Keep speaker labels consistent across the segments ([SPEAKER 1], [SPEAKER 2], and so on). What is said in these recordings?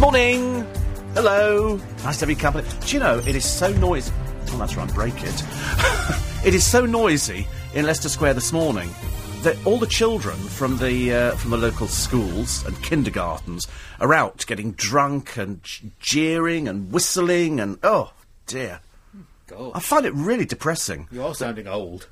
[SPEAKER 1] Morning. Hello. Nice to have you company. Do you know it is so noisy? Oh, that's right. Break it. it is so noisy in Leicester Square this morning that all the children from the uh, from the local schools and kindergartens are out getting drunk and jeering and whistling and oh dear.
[SPEAKER 2] God,
[SPEAKER 1] I find it really depressing.
[SPEAKER 2] you are sounding old.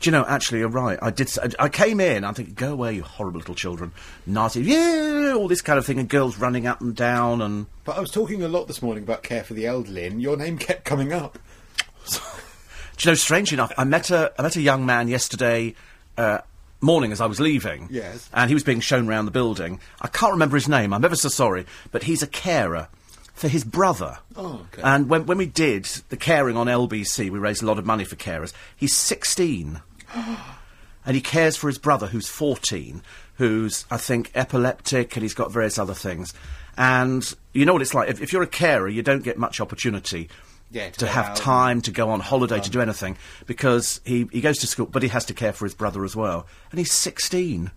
[SPEAKER 1] Do you know? Actually, you're right. I did. I came in. I'm thinking, go away, you horrible little children. Nazi, yeah, all this kind of thing, and girls running up and down, and
[SPEAKER 2] But I was talking a lot this morning about care for the elderly, and your name kept coming up.
[SPEAKER 1] Do you know? Strange enough, I met a I met a young man yesterday uh, morning as I was leaving.
[SPEAKER 2] Yes.
[SPEAKER 1] And he was being shown around the building. I can't remember his name. I'm ever so sorry, but he's a carer for his brother.
[SPEAKER 2] Oh, okay.
[SPEAKER 1] And when when we did the caring on LBC, we raised a lot of money for carers. He's 16. and he cares for his brother who's 14, who's, I think, epileptic, and he's got various other things. And you know what it's like. If, if you're a carer, you don't get much opportunity
[SPEAKER 2] Yeah, to
[SPEAKER 1] to have
[SPEAKER 2] out
[SPEAKER 1] time to go on holiday to do anything because he, he goes to school, but he has to care for his brother as well. And he's 16.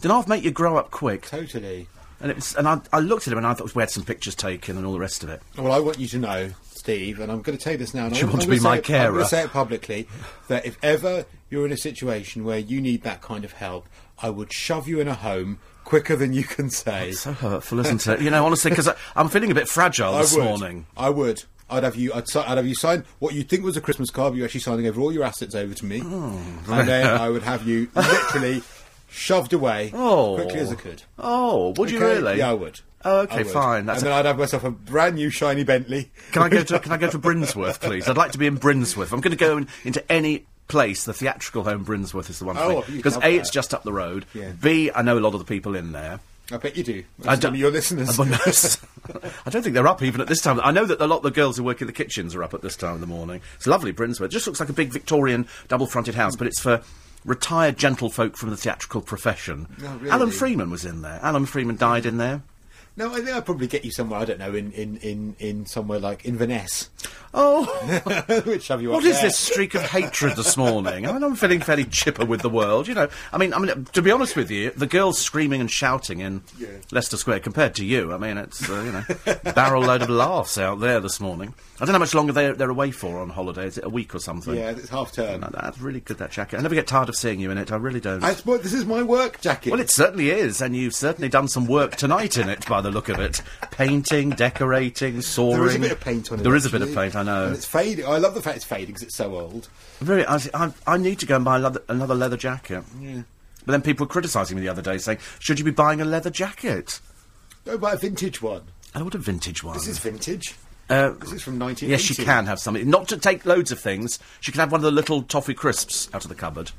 [SPEAKER 1] Then I've make you grow up quick.
[SPEAKER 2] Totally.
[SPEAKER 1] And, it was, and I, I looked at him and I thought we had some pictures taken and all the rest of it.
[SPEAKER 2] Well, I want you to know, Steve, and I'm going to tell you this now. And
[SPEAKER 1] Do you
[SPEAKER 2] I'm-
[SPEAKER 1] want
[SPEAKER 2] I'm
[SPEAKER 1] to be my
[SPEAKER 2] it- I'm going to say it publicly that if ever you're in a situation where you need that kind of help, I would shove you in a home quicker than you can say.
[SPEAKER 1] So hurtful, isn't it? You know, honestly, because I'm feeling a bit fragile
[SPEAKER 2] I
[SPEAKER 1] this
[SPEAKER 2] would.
[SPEAKER 1] morning.
[SPEAKER 2] I would. I'd have you. I'd, si- I'd have you sign what you think was a Christmas card. But you're actually signing over all your assets over to me,
[SPEAKER 1] Oh.
[SPEAKER 2] and then I would have you literally shoved away
[SPEAKER 1] Oh.
[SPEAKER 2] quickly as I could.
[SPEAKER 1] Oh, would you really?
[SPEAKER 2] Yeah, I would.
[SPEAKER 1] Oh, okay, fine. That's
[SPEAKER 2] and then I'd have myself a brand new shiny Bentley.
[SPEAKER 1] Can I go to Can I go to Brinsworth, please? I'd like to be in Brinsworth. I'm going to go in, into any place. The theatrical home Brinsworth is the one
[SPEAKER 2] Oh,
[SPEAKER 1] for because a
[SPEAKER 2] that.
[SPEAKER 1] it's just up the road.
[SPEAKER 2] Yeah.
[SPEAKER 1] B I know a lot of the people in there.
[SPEAKER 2] I bet you do.
[SPEAKER 1] I don't-
[SPEAKER 2] your listeners.
[SPEAKER 1] I don't think they're up even at this time. I know that a lot of the girls who work in the kitchens are up at this time of the morning. It's lovely, Brinsworth. It just looks like a big Victorian double-fronted house, but it's for retired gentlefolk from the theatrical profession.
[SPEAKER 2] Oh, really?
[SPEAKER 1] Alan Freeman was in there. Alan Freeman died in there.
[SPEAKER 2] No, I think I'd probably get you somewhere. I don't know, in in in, in somewhere like Inverness.
[SPEAKER 1] Oh,
[SPEAKER 2] Which have you
[SPEAKER 1] What is
[SPEAKER 2] there.
[SPEAKER 1] this streak of hatred this morning? I mean, I'm feeling fairly chipper with the world, you know. I mean, I mean, to be honest with you, the girls screaming and shouting in
[SPEAKER 2] Yeah.
[SPEAKER 1] Leicester Square compared to you, I mean, it's uh, you know, barrel load of laughs out there this morning. I don't know how much longer they're, they're away for on holiday. Is it a week or something?
[SPEAKER 2] Yeah, it's half term.
[SPEAKER 1] That's really good that jacket. I never get tired of seeing you in it. I really don't.
[SPEAKER 2] I, this is my work jacket.
[SPEAKER 1] well, it certainly is, and you've certainly done some work tonight in it, by the look of it. Painting, decorating, soaring.
[SPEAKER 2] there is a bit of paint on it.
[SPEAKER 1] There is a bit of paint, I know.
[SPEAKER 2] And it's fading. I love the fact it's fading because it's so old.
[SPEAKER 1] Very, I, I, I need to go and buy leather, another leather jacket. Yeah. But then people were criticising me the other day, saying, "Should you be buying a leather jacket?"
[SPEAKER 2] Go buy a vintage one.
[SPEAKER 1] I want a vintage one.
[SPEAKER 2] This is vintage.
[SPEAKER 1] Uh,
[SPEAKER 2] This is from 1980.
[SPEAKER 1] yes, she can have something. Not to take loads of things. She can have one of the little toffee crisps out of the cupboard.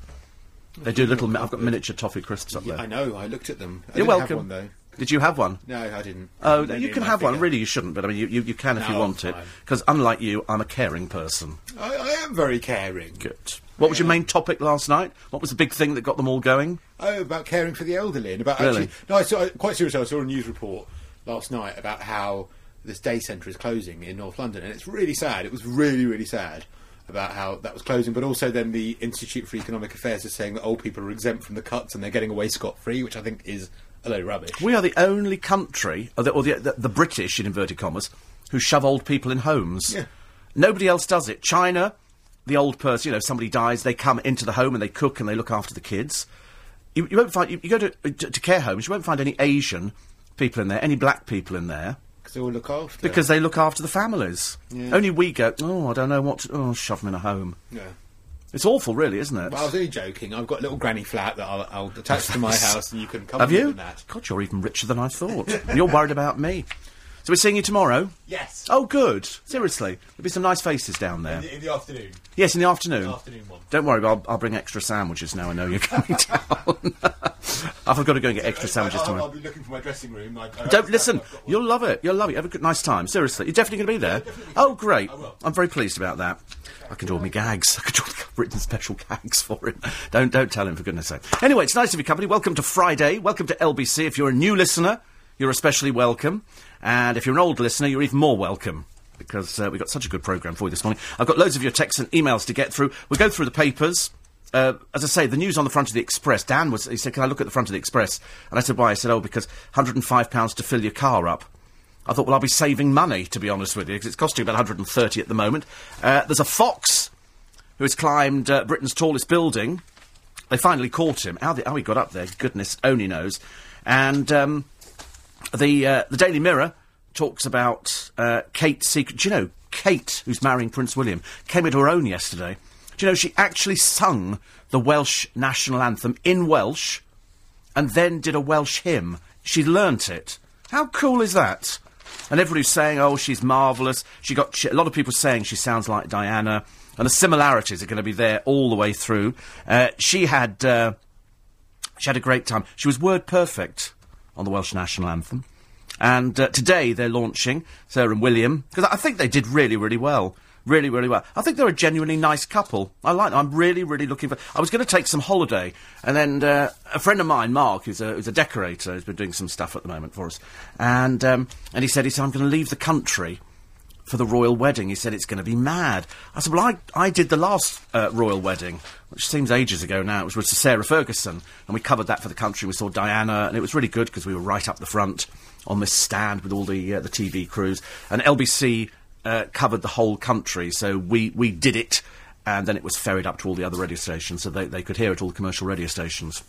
[SPEAKER 1] They do little. I've got miniature toffee crisps up
[SPEAKER 2] Yeah,
[SPEAKER 1] there.
[SPEAKER 2] I know. I looked at them. I
[SPEAKER 1] You're welcome.
[SPEAKER 2] Have one, though.
[SPEAKER 1] Did you have one?
[SPEAKER 2] No, I didn't.
[SPEAKER 1] Oh,
[SPEAKER 2] Maybe
[SPEAKER 1] you can have one. Really, you shouldn't, but I mean, you, you, you can if you want
[SPEAKER 2] I'm
[SPEAKER 1] it.
[SPEAKER 2] fine.
[SPEAKER 1] Because unlike you, I'm a caring person.
[SPEAKER 2] I, I am very caring.
[SPEAKER 1] Good. What was your main topic last night? What was the big thing that got them all going?
[SPEAKER 2] Oh, about caring for the elderly and about
[SPEAKER 1] Really?
[SPEAKER 2] actually. No, I saw quite seriously. I saw a news report last night about how this day centre is closing in North London, and it's really sad. It was really, really sad about how that was closing. But also, then the Institute for Economic Affairs is saying that old people are exempt from the cuts and they're getting away scot free, which I think is a load of rubbish.
[SPEAKER 1] We are the only country, or the, or the, the, the British, in inverted commas, who shove old people in homes.
[SPEAKER 2] Yeah.
[SPEAKER 1] Nobody else does it. China, the old person, you know, somebody dies, they come into the home and they cook and they look after the kids. You, you won't find, you, you go to, to, to care homes, you won't find any Asian people in there, any black people in there,
[SPEAKER 2] Because they all look after.
[SPEAKER 1] because they look after the families.
[SPEAKER 2] Yeah.
[SPEAKER 1] Only we go, oh, I don't know what to, oh, shove them in a home.
[SPEAKER 2] Yeah.
[SPEAKER 1] It's awful, really, isn't it?
[SPEAKER 2] Well, I was only joking. I've got a little granny flat that I'll, I'll attach to my house, and you can come
[SPEAKER 1] Have you?
[SPEAKER 2] that.
[SPEAKER 1] God, you're even richer than I thought. you're worried about me. So we're seeing you tomorrow?
[SPEAKER 2] Yes.
[SPEAKER 1] Oh, good. Seriously. There'll be some nice faces down there.
[SPEAKER 2] In the afternoon.
[SPEAKER 1] Yes, in the afternoon.
[SPEAKER 2] Afternoon one.
[SPEAKER 1] Don't worry, I'll, I'll bring extra sandwiches now I know you're coming down. I've got to go and get extra sandwiches
[SPEAKER 2] I'll,
[SPEAKER 1] tomorrow.
[SPEAKER 2] I'll be looking for my dressing room. I, I
[SPEAKER 1] Don't listen. You'll love it. You'll love it. Have a good, nice time. Seriously, you're definitely going to be there. Oh, great. I'm very pleased about that. I can do all my gags. I can do all the written special gags for him. Don't don't tell him for goodness' sake. Anyway, it's nice to be company. Welcome to Friday. Welcome to LBC. If you're a new listener, you're especially welcome. And if you're an old listener, you're even more welcome. Because uh, we've got such a good programme for you this morning. I've got loads of your texts and emails to get through. We'll go through the papers. Uh, as I say, the news on the front of the Express. Dan was. He said, "Can I look at the front of the Express?" And I said, "Why?" I said, "Oh, because 105 pounds to fill your car up." I thought, well, I'll be saving money, to be honest with you, because it's costing about 130 at the moment. Uh, there's a fox who has climbed uh, Britain's tallest building. They finally caught him. How, the, how he got up there, goodness only knows. And um, the uh, the Daily Mirror talks about uh, Kate's secret. Do you know Kate, who's marrying Prince William, came into her own yesterday? Do you know she actually sung the Welsh national anthem in Welsh, and then did a Welsh hymn. She learnt it. How cool is that? And everybody's saying, "Oh, she's marvellous." She got she, a lot of people saying she sounds like Diana, and the similarities are going to be there all the way through. Uh, she had uh, she had a great time. She was word perfect on the Welsh national anthem. And uh, today they're launching Sarah and William because I think they did really, really well. Really, really well. I think they're a genuinely nice couple. I like them. I'm really, really looking for. I was going to take some holiday, and then uh, a friend of mine, Mark, who's a, who's a decorator, has been doing some stuff at the moment for us, and um, and he said he said I'm going to leave the country for the royal wedding. He said it's going to be mad. I said, well, I, I did the last uh, royal wedding, which seems ages ago now. It was with Sarah Ferguson, and we covered that for the country. We saw Diana, and it was really good because we were right up the front on this stand with all the uh, the TV crews, and LBC uh, covered the whole country. So we we did it, and then it was ferried up to all the other radio stations, so they they could hear it all the commercial radio stations.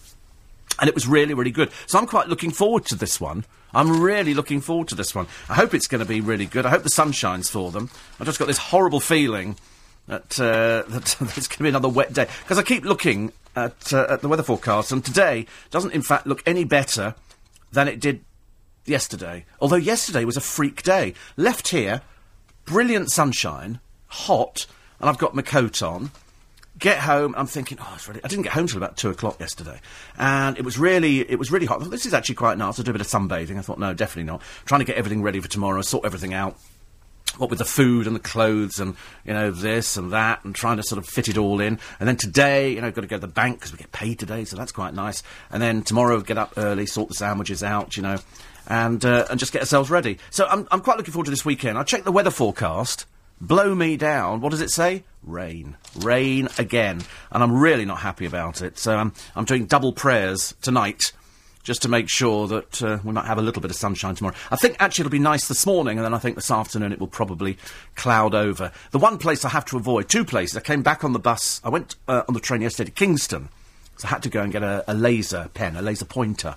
[SPEAKER 1] And it was really, really good. So I'm quite looking forward to this one. I'm really looking forward to this one. I hope it's going to be really good. I hope the sun shines for them. I've just got this horrible feeling that, uh, that there's going to be another wet day. Because I keep looking at, uh, at the weather forecast, and today doesn't, in fact, look any better than it did yesterday. Although yesterday was a freak day. Left here, brilliant sunshine, hot, and I've got my coat on. Get home, I'm thinking, oh, it's really. I didn't get home till about two o'clock yesterday, and it was really, it was really hot. I thought, this is actually quite nice. I'll do a bit of sunbathing. I thought, no, definitely not. Trying to get everything ready for tomorrow, sort everything out. What with the food and the clothes and you know this and that, and trying to sort of fit it all in. And then today, you know, got to go to the bank because we get paid today, so that's quite nice. And then tomorrow, get up early, sort the sandwiches out, you know, and uh, and just get ourselves ready. So I'm I'm quite looking forward to this weekend. I checked the weather forecast. Blow me down. What does it say? Rain. Rain again. And I'm really not happy about it. So I'm, I'm doing double prayers tonight just to make sure that uh, we might have a little bit of sunshine tomorrow. I think actually it'll be nice this morning, and then I think this afternoon it will probably cloud over. The one place I have to avoid, two places, I came back on the bus, I went uh, on the train yesterday to Kingston, so I had to go and get a, a laser pen, a laser pointer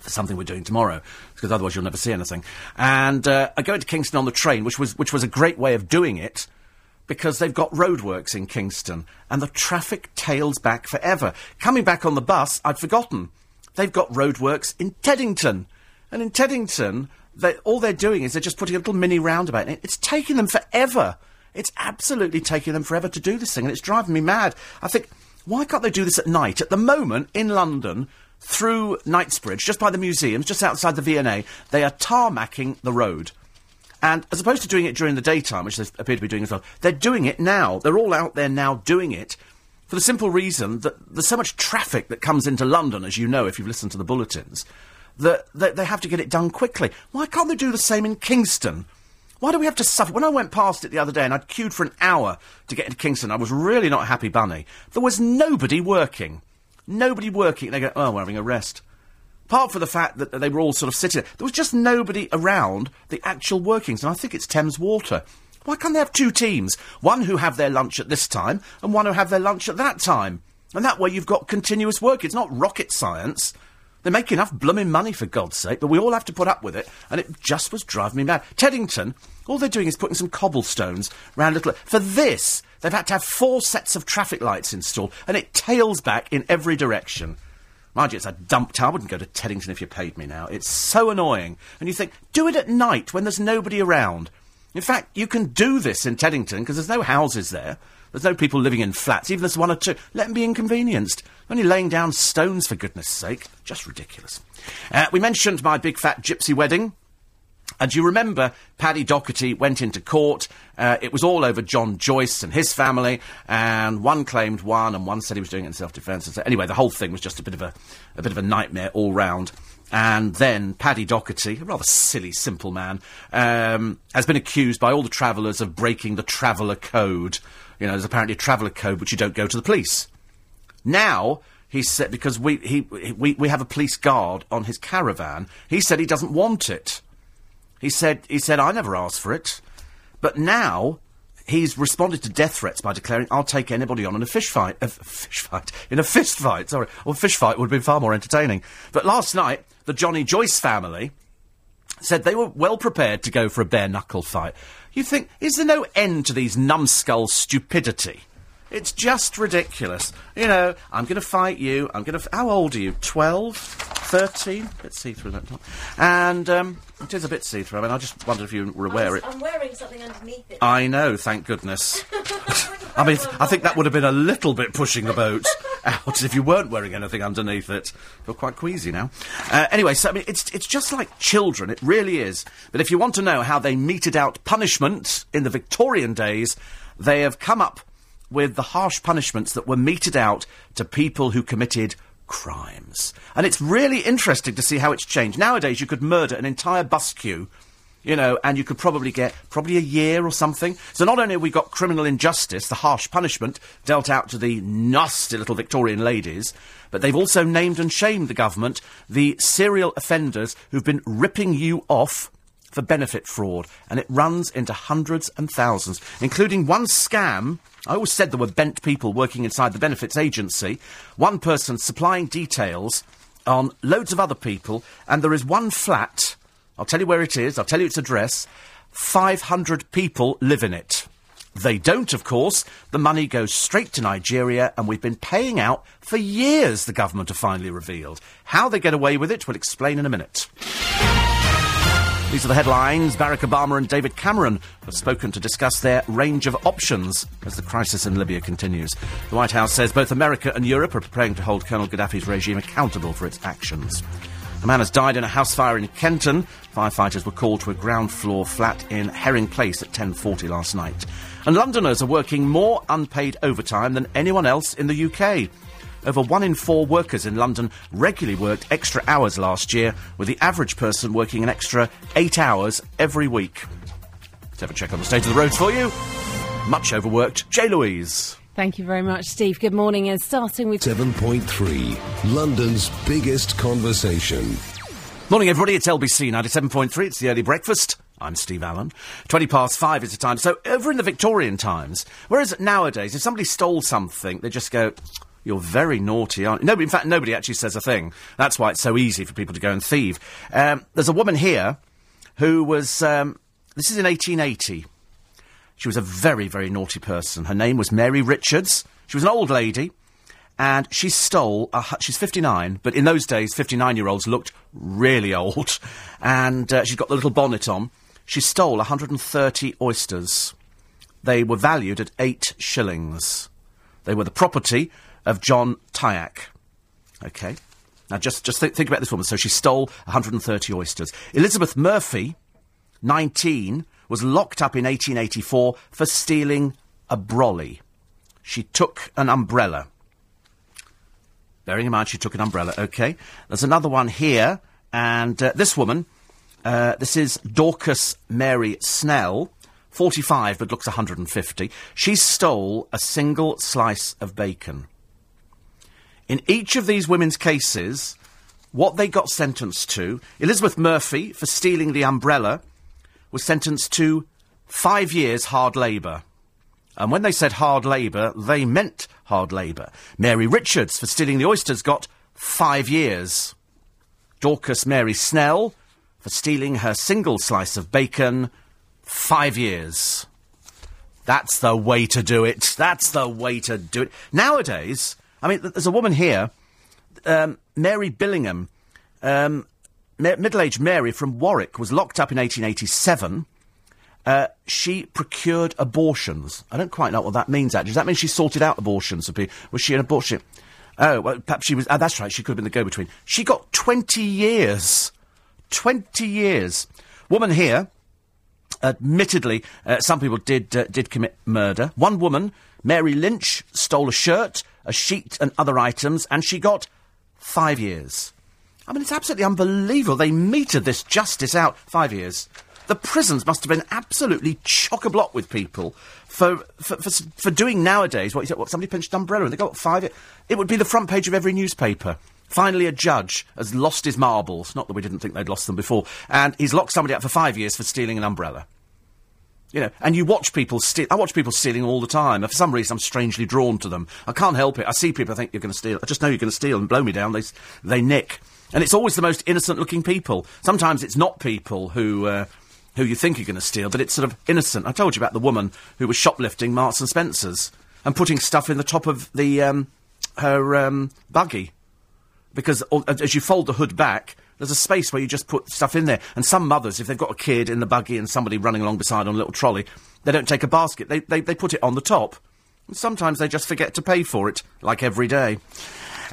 [SPEAKER 1] for something we're doing tomorrow, because otherwise you'll never see anything. And uh, I go into Kingston on the train, which was which was a great way of doing it, because they've got roadworks in Kingston, and the traffic tails back forever. Coming back on the bus, I'd forgotten they've got roadworks in Teddington, and in Teddington, they, all they're doing is they're just putting a little mini roundabout. in. It's taking them forever. It's absolutely taking them forever to do this thing, and it's driving me mad. I think, why can't they do this at night? At the moment, in London, through Knightsbridge, just by the museums, just outside the V&A, they are tarmacking the road. And as opposed to doing it during the daytime, which they appear to be doing as well, they're doing it now. They're all out there now doing it for the simple reason that there's so much traffic that comes into London, as you know if you've listened to the bulletins, that, that they have to get it done quickly. Why can't they do the same in Kingston? Why do we have to suffer? When I went past it the other day and I'd queued for an hour to get into Kingston, I was really not a happy bunny. There was nobody working. Nobody working. They go, oh, we're having a rest. Apart from the fact that they were all sort of sitting there, there was just nobody around the actual workings. And I think it's Thames Water. Why can't they have two teams? One who have their lunch at this time and one who have their lunch at that time. And that way you've got continuous work. It's not rocket science. They make enough blooming money, for God's sake, but we all have to put up with it, and it just was driving me mad. Teddington, all they're doing is putting some cobblestones round little. For this, they've had to have four sets of traffic lights installed, and it tails back in every direction. Mind you, it's a dump town. I wouldn't go to Teddington if you paid me now. It's so annoying. And you think, do it at night when there's nobody around. In fact, you can do this in Teddington because there's no houses there. There's no people living in flats, even there's one or two. Let them be inconvenienced. Only laying down stones, for goodness sake. Just ridiculous. Uh, we mentioned my big fat gypsy wedding. And you remember Paddy Doherty went into court. Uh, it was all over John Joyce and his family, and one claimed one, and one said he was doing it in self-defence. So anyway, the whole thing was just a bit of a, a bit of a nightmare all round. And then Paddy Doherty, a rather silly, simple man, um, has been accused by all the travellers of breaking the traveller code. You know, there's apparently a traveller code which you don't go to the police. Now, he said, because we, he, we, we have a police guard on his caravan, he said he doesn't want it. He said, he said, I never asked for it. But now, he's responded to death threats by declaring, I'll take anybody on in a fish fight. A fish fight? In a fist fight, sorry. Well, fish fight would have been far more entertaining. But last night, the Johnny Joyce family said they were well prepared to go for a bare knuckle fight. You think, is there no end to these numbskull stupidity? It's just ridiculous. You know, I'm going to fight you. I'm going to. F- How old are you? 12? 13? Let's see through that top. And um, it is a bit see through. I mean, I just wondered if you were aware it.
[SPEAKER 3] I'm wearing something underneath it.
[SPEAKER 1] I know, thank goodness. I mean, I think that would have been a little bit pushing the boat out if you weren't wearing anything underneath it. You're quite queasy now. Uh, anyway, so I mean, it's it's just like children. It really is. But if you want to know how they meted out punishment in the Victorian days, they have come up with the harsh punishments that were meted out to people who committed crimes. And it's really interesting to see how it's changed. Nowadays, you could murder an entire bus queue you know, and you could probably get probably a year or something. So not only have we got criminal injustice, the harsh punishment dealt out to the nasty little Victorian ladies, but they've also named and shamed the government the serial offenders who've been ripping you off for benefit fraud, and it runs into hundreds and thousands, including one scam. I always said there were bent people working inside the benefits agency. One person supplying details on loads of other people, and there is one flat I'll tell you where it is, I'll tell you its address. 500 people live in it. They don't, of course. The money goes straight to Nigeria, and we've been paying out for years, the government have finally revealed. How they get away with it, we'll explain in a minute. These are the headlines. Barack Obama and David Cameron have spoken to discuss their range of options as the crisis in Libya continues. The White House says both America and Europe are preparing to hold Colonel Gaddafi's regime accountable for its actions. A man has died in a house fire in Kenton. Firefighters were called to a ground floor flat in Herring Place at 10.40 last night. And Londoners are working more unpaid overtime than anyone else in the UK. Over one in four workers in London regularly worked extra hours last year, with the average person working an extra eight hours every week. Let's have a check on the state of the roads for you. Much overworked. J. Louise.
[SPEAKER 4] Thank you very much, Steve. Good morning. And starting with
[SPEAKER 5] 7.3, London's biggest conversation.
[SPEAKER 1] Morning, everybody. It's LBC 97.3. It's the early breakfast. I'm Steve Allen. 20 past five is the time. So, over in the Victorian times, whereas nowadays, if somebody stole something, they just go, You're very naughty, aren't you? Nobody, in fact, nobody actually says a thing. That's why it's so easy for people to go and thieve. Um, there's a woman here who was, um, this is in 1880. She was a very, very naughty person. Her name was Mary Richards. She was an old lady, and she stole. A, she's 59, but in those days, 59 year olds looked really old. And uh, she's got the little bonnet on. She stole 130 oysters. They were valued at eight shillings. They were the property of John Tyack. Okay. Now, just, just think, think about this woman. So she stole 130 oysters. Elizabeth Murphy, 19, was locked up in 1884 for stealing a brolly. She took an umbrella. Bearing in mind she took an umbrella, okay. There's another one here, and uh, this woman, uh, this is Dorcas Mary Snell, 45 but looks 150. She stole a single slice of bacon. In each of these women's cases, what they got sentenced to, Elizabeth Murphy for stealing the umbrella was sentenced to five years hard labour. And when they said hard labour, they meant hard labour. Mary Richards for stealing the oysters got five years. Dorcas Mary Snell for stealing her single slice of bacon, five years. That's the way to do it. That's the way to do it. Nowadays, I mean, there's a woman here, um, Mary Billingham, um, ma- middle-aged Mary from Warwick, was locked up in 1887. Uh, she procured abortions. I don't quite know what that means. Actually, does that mean she sorted out abortions for people? Was she an abortion? Oh, well, perhaps she was. Oh, that's right. She could have been the go-between. She got 20 years. 20 years. Woman here, admittedly, uh, some people did uh, did commit murder. One woman, Mary Lynch, stole a shirt, a sheet, and other items, and she got five years. I mean, it's absolutely unbelievable. They meted this justice out five years. The prisons must have been absolutely chock a block with people for for, for, for doing nowadays what you said. What somebody pinched an umbrella and they got five. It would be the front page of every newspaper. Finally, a judge has lost his marbles. Not that we didn't think they'd lost them before. And he's locked somebody up for five years for stealing an umbrella. You know, and you watch people steal. I watch people stealing all the time. And for some reason, I'm strangely drawn to them. I can't help it. I see people. I think you're going to steal. I just know you're going to steal and blow me down. They they nick, and it's always the most innocent-looking people. Sometimes it's not people who. Uh, who you think you're going to steal, but it's sort of innocent. I told you about the woman who was shoplifting Marks and Spencers and putting stuff in the top of the um, her um, buggy because as you fold the hood back, there's a space where you just put stuff in there. And some mothers, if they've got a kid in the buggy and somebody running along beside on a little trolley, they don't take a basket. They, they, they put it on the top. And sometimes they just forget to pay for it, like every day.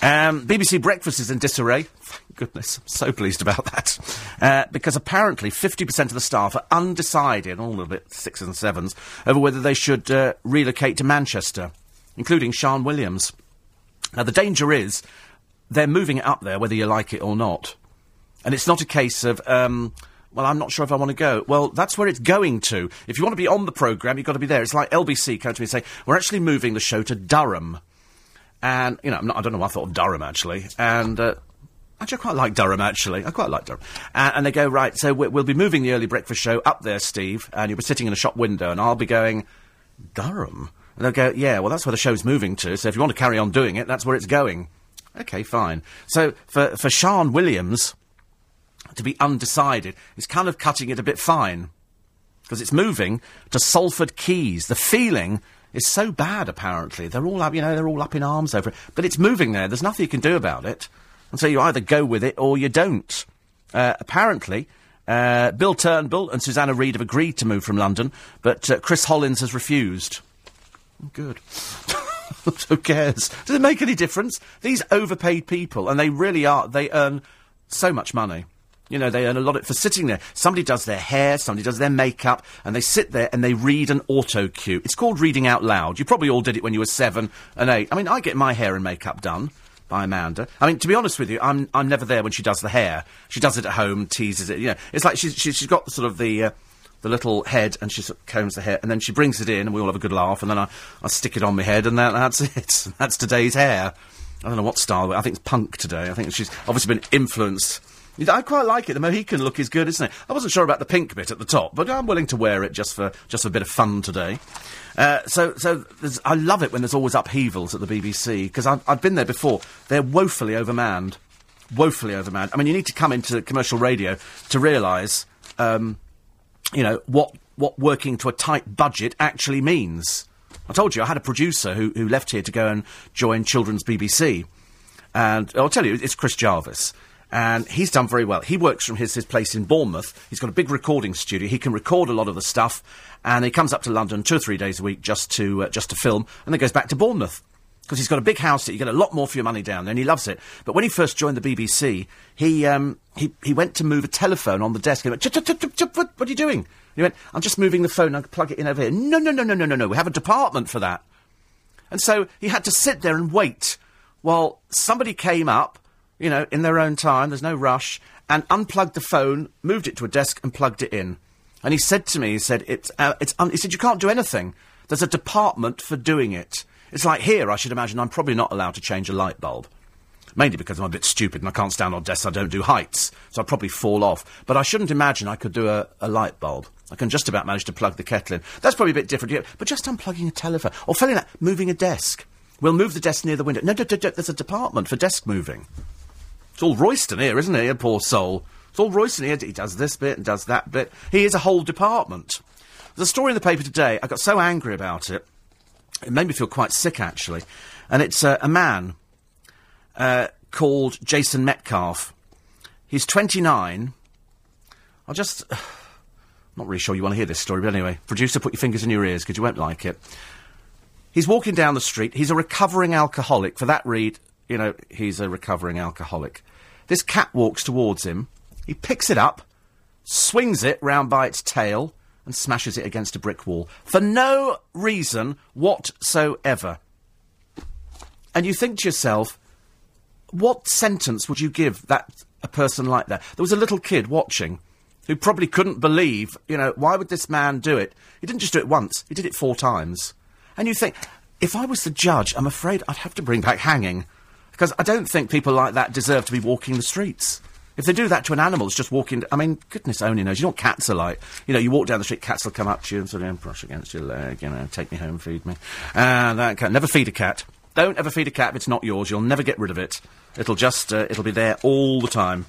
[SPEAKER 1] Um, BBC Breakfast is in disarray. Thank goodness, I'm so pleased about that. Uh, because apparently 50% of the staff are undecided, all of it sixes and sevens, over whether they should uh, relocate to Manchester, including Sian Williams. Now, the danger is they're moving it up there, whether you like it or not. And it's not a case of, um, well, I'm not sure if I want to go. Well, that's where it's going to. If you want to be on the programme, you've got to be there. It's like LBC come to me and say, we're actually moving the show to Durham. And, you know, not, I don't know I thought of Durham, actually. And, uh, Actually, I quite like Durham, actually. I quite like Durham. And they go, right, so we- we'll be moving the early breakfast show up there, Steve, and you'll be sitting in a shop window, and I'll be going, Durham? And they'll go, yeah, well, that's where the show's moving to, so if you want to carry on doing it, that's where it's going. Okay, fine. So, for, for Sian Williams to be undecided is kind of cutting it a bit fine. Because it's moving to Salford Quays. The feeling is so bad, apparently. They're all up, you know, they're all up in arms over it. But it's moving there. There's nothing you can do about it. And so you either go with it or you don't. Uh, apparently, uh, Bill Turnbull and Susanna Reid have agreed to move from London, but uh, Chris Hollins has refused. Good. Who cares? Does it make any difference? These overpaid people, and they really are, they earn so much money. You know, they earn a lot of, for sitting there. Somebody does their hair, somebody does their makeup, and they sit there and they read an auto cue. It's called reading out loud. You probably all did it when you were seven and eight. I mean, I get my hair and makeup done by Amanda. I mean, to be honest with you, I'm I'm never there when she does the hair. She does it at home, teases it. You know, it's like she's she's, she's got sort of the. Uh, the little head, and she sort of combs the hair, and then she brings it in, and we all have a good laugh, and then I, I stick it on my head, and that, that's it. That's today's hair. I don't know what style. I think it's punk today. I think she's obviously been influenced. I quite like it. The Mohican look is good, isn't it? I wasn't sure about the pink bit at the top, but I'm willing to wear it just for just for a bit of fun today. Uh, so, so I love it when there's always upheavals at the BBC because I've, I've been there before. They're woefully overmanned, woefully overmanned. I mean, you need to come into commercial radio to realise, um, you know, what what working to a tight budget actually means. I told you I had a producer who who left here to go and join Children's BBC. And I'll tell you, it's Chris Jarvis. And he's done very well. He works from his, his place in Bournemouth. He's got a big recording studio. He can record a lot of the stuff. And he comes up to London two or three days a week just to, uh, just to film. And then goes back to Bournemouth. Because he's got a big house that you get a lot more for your money down there, and he loves it. But when he first joined the BBC, he, um, he, he went to move a telephone on the desk. And he went, "Chip, chip, chip, chip, chip, what, what are you doing? And he went, I'm just moving the phone. I plug it in over here. No, no, no, no, no, no, no. We have a department for that. And so he had to sit there and wait while somebody came up, you know, in their own time, there's no rush, and unplugged the phone, moved it to a desk, and plugged it in. And he said to me, he said, it's, uh, it's un- he said, you can't do anything. There's a department for doing it. It's like here, I should imagine I'm probably not allowed to change a light bulb. Mainly because I'm a bit stupid and I can't stand on desks, I don't do heights, so I'd probably fall off. But I shouldn't imagine I could do a, a light bulb. I can just about manage to plug the kettle in. That's probably a bit different, yeah, but just unplugging a telephone. Or failing that, moving a desk. We'll move the desk near the window. No, no, no, no, there's a department for desk moving. It's all Royston here, isn't he? A poor soul. It's all Royston here. He does this bit and does that bit. He is a whole department. There's a story in the paper today. I got so angry about it. It made me feel quite sick, actually. And it's uh, a man uh, called Jason Metcalf. He's 29. I'll just. Not really sure you want to hear this story, but anyway, producer, put your fingers in your ears because you won't like it. He's walking down the street. He's a recovering alcoholic. For that read, you know, he's a recovering alcoholic. This cat walks towards him. He picks it up, swings it round by its tail, and smashes it against a brick wall for no reason whatsoever. And you think to yourself, what sentence would you give that a person like that? There was a little kid watching who probably couldn't believe, you know, why would this man do it? He didn't just do it once, he did it four times. And you think, if I was the judge, I'm afraid I'd have to bring back hanging. Because I don't think people like that deserve to be walking the streets. If they do that to an animal, it's just walking. I mean, goodness only knows. You know what cats are like. You know, you walk down the street, cats will come up to you and sort of brush against your leg, you know, take me home, feed me. Uh, that cat. Never feed a cat. Don't ever feed a cat if it's not yours. You'll never get rid of it. It'll just, uh, it'll be there all the time.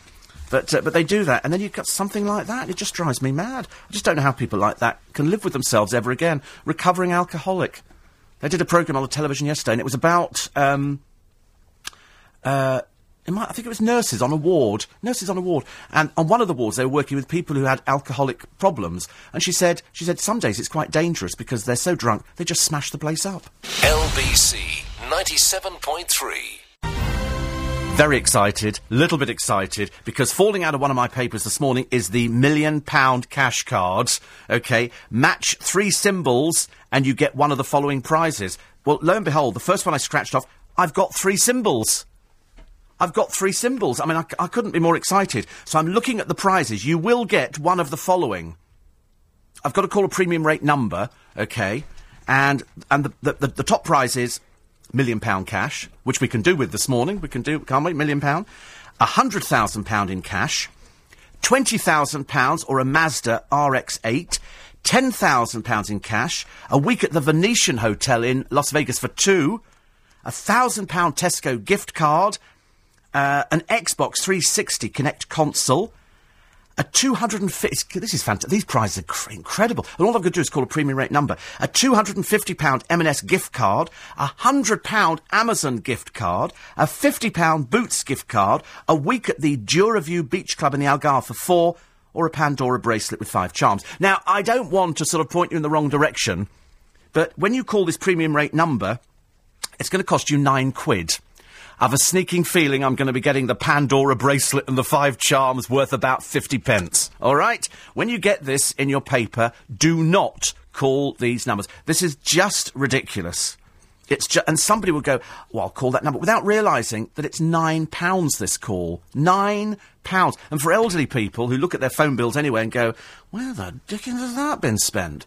[SPEAKER 1] But, uh, but they do that, and then you've got something like that. It just drives me mad. I just don't know how people like that can live with themselves ever again. Recovering alcoholic. They did a programme on the television yesterday, and it was about, um, uh, it might, I think it was nurses on a ward. Nurses on a ward. And on one of the wards, they were working with people who had alcoholic problems. And she said, she said, some days it's quite dangerous because they're so drunk, they just smash the place up.
[SPEAKER 5] LBC 97.3.
[SPEAKER 1] Very excited, little bit excited, because falling out of one of my papers this morning is the million pound cash cards. Okay, match three symbols and you get one of the following prizes. Well, lo and behold, the first one I scratched off, I've got three symbols. I've got three symbols. I mean, I, I couldn't be more excited. So I'm looking at the prizes. You will get one of the following. I've got to call a premium rate number, okay, and and the the, the, the top prize is million pound cash, which we can do with this morning. We can do, can't we? Million pound, a hundred thousand pound in cash, twenty thousand pounds or a Mazda RX-8, ten thousand pounds in cash, a week at the Venetian Hotel in Las Vegas for two, a thousand pound Tesco gift card, uh, an Xbox 360 Kinect console, a 250, this is fantastic, these prizes are cr- incredible. And all I've got to do is call a premium rate number. A £250 M&S gift card, a £100 Amazon gift card, a £50 Boots gift card, a week at the Duraview Beach Club in the Algarve for four, or a Pandora bracelet with five charms. Now, I don't want to sort of point you in the wrong direction, but when you call this premium rate number, it's going to cost you nine quid. I've a sneaking feeling I'm going to be getting the Pandora bracelet and the five charms worth about 50 pence. All right? When you get this in your paper, do not call these numbers. This is just ridiculous. It's ju- and somebody would go, well, I'll call that number without realising that it's nine pounds this call. Nine pounds. And for elderly people who look at their phone bills anyway and go, where the dickens has that been spent?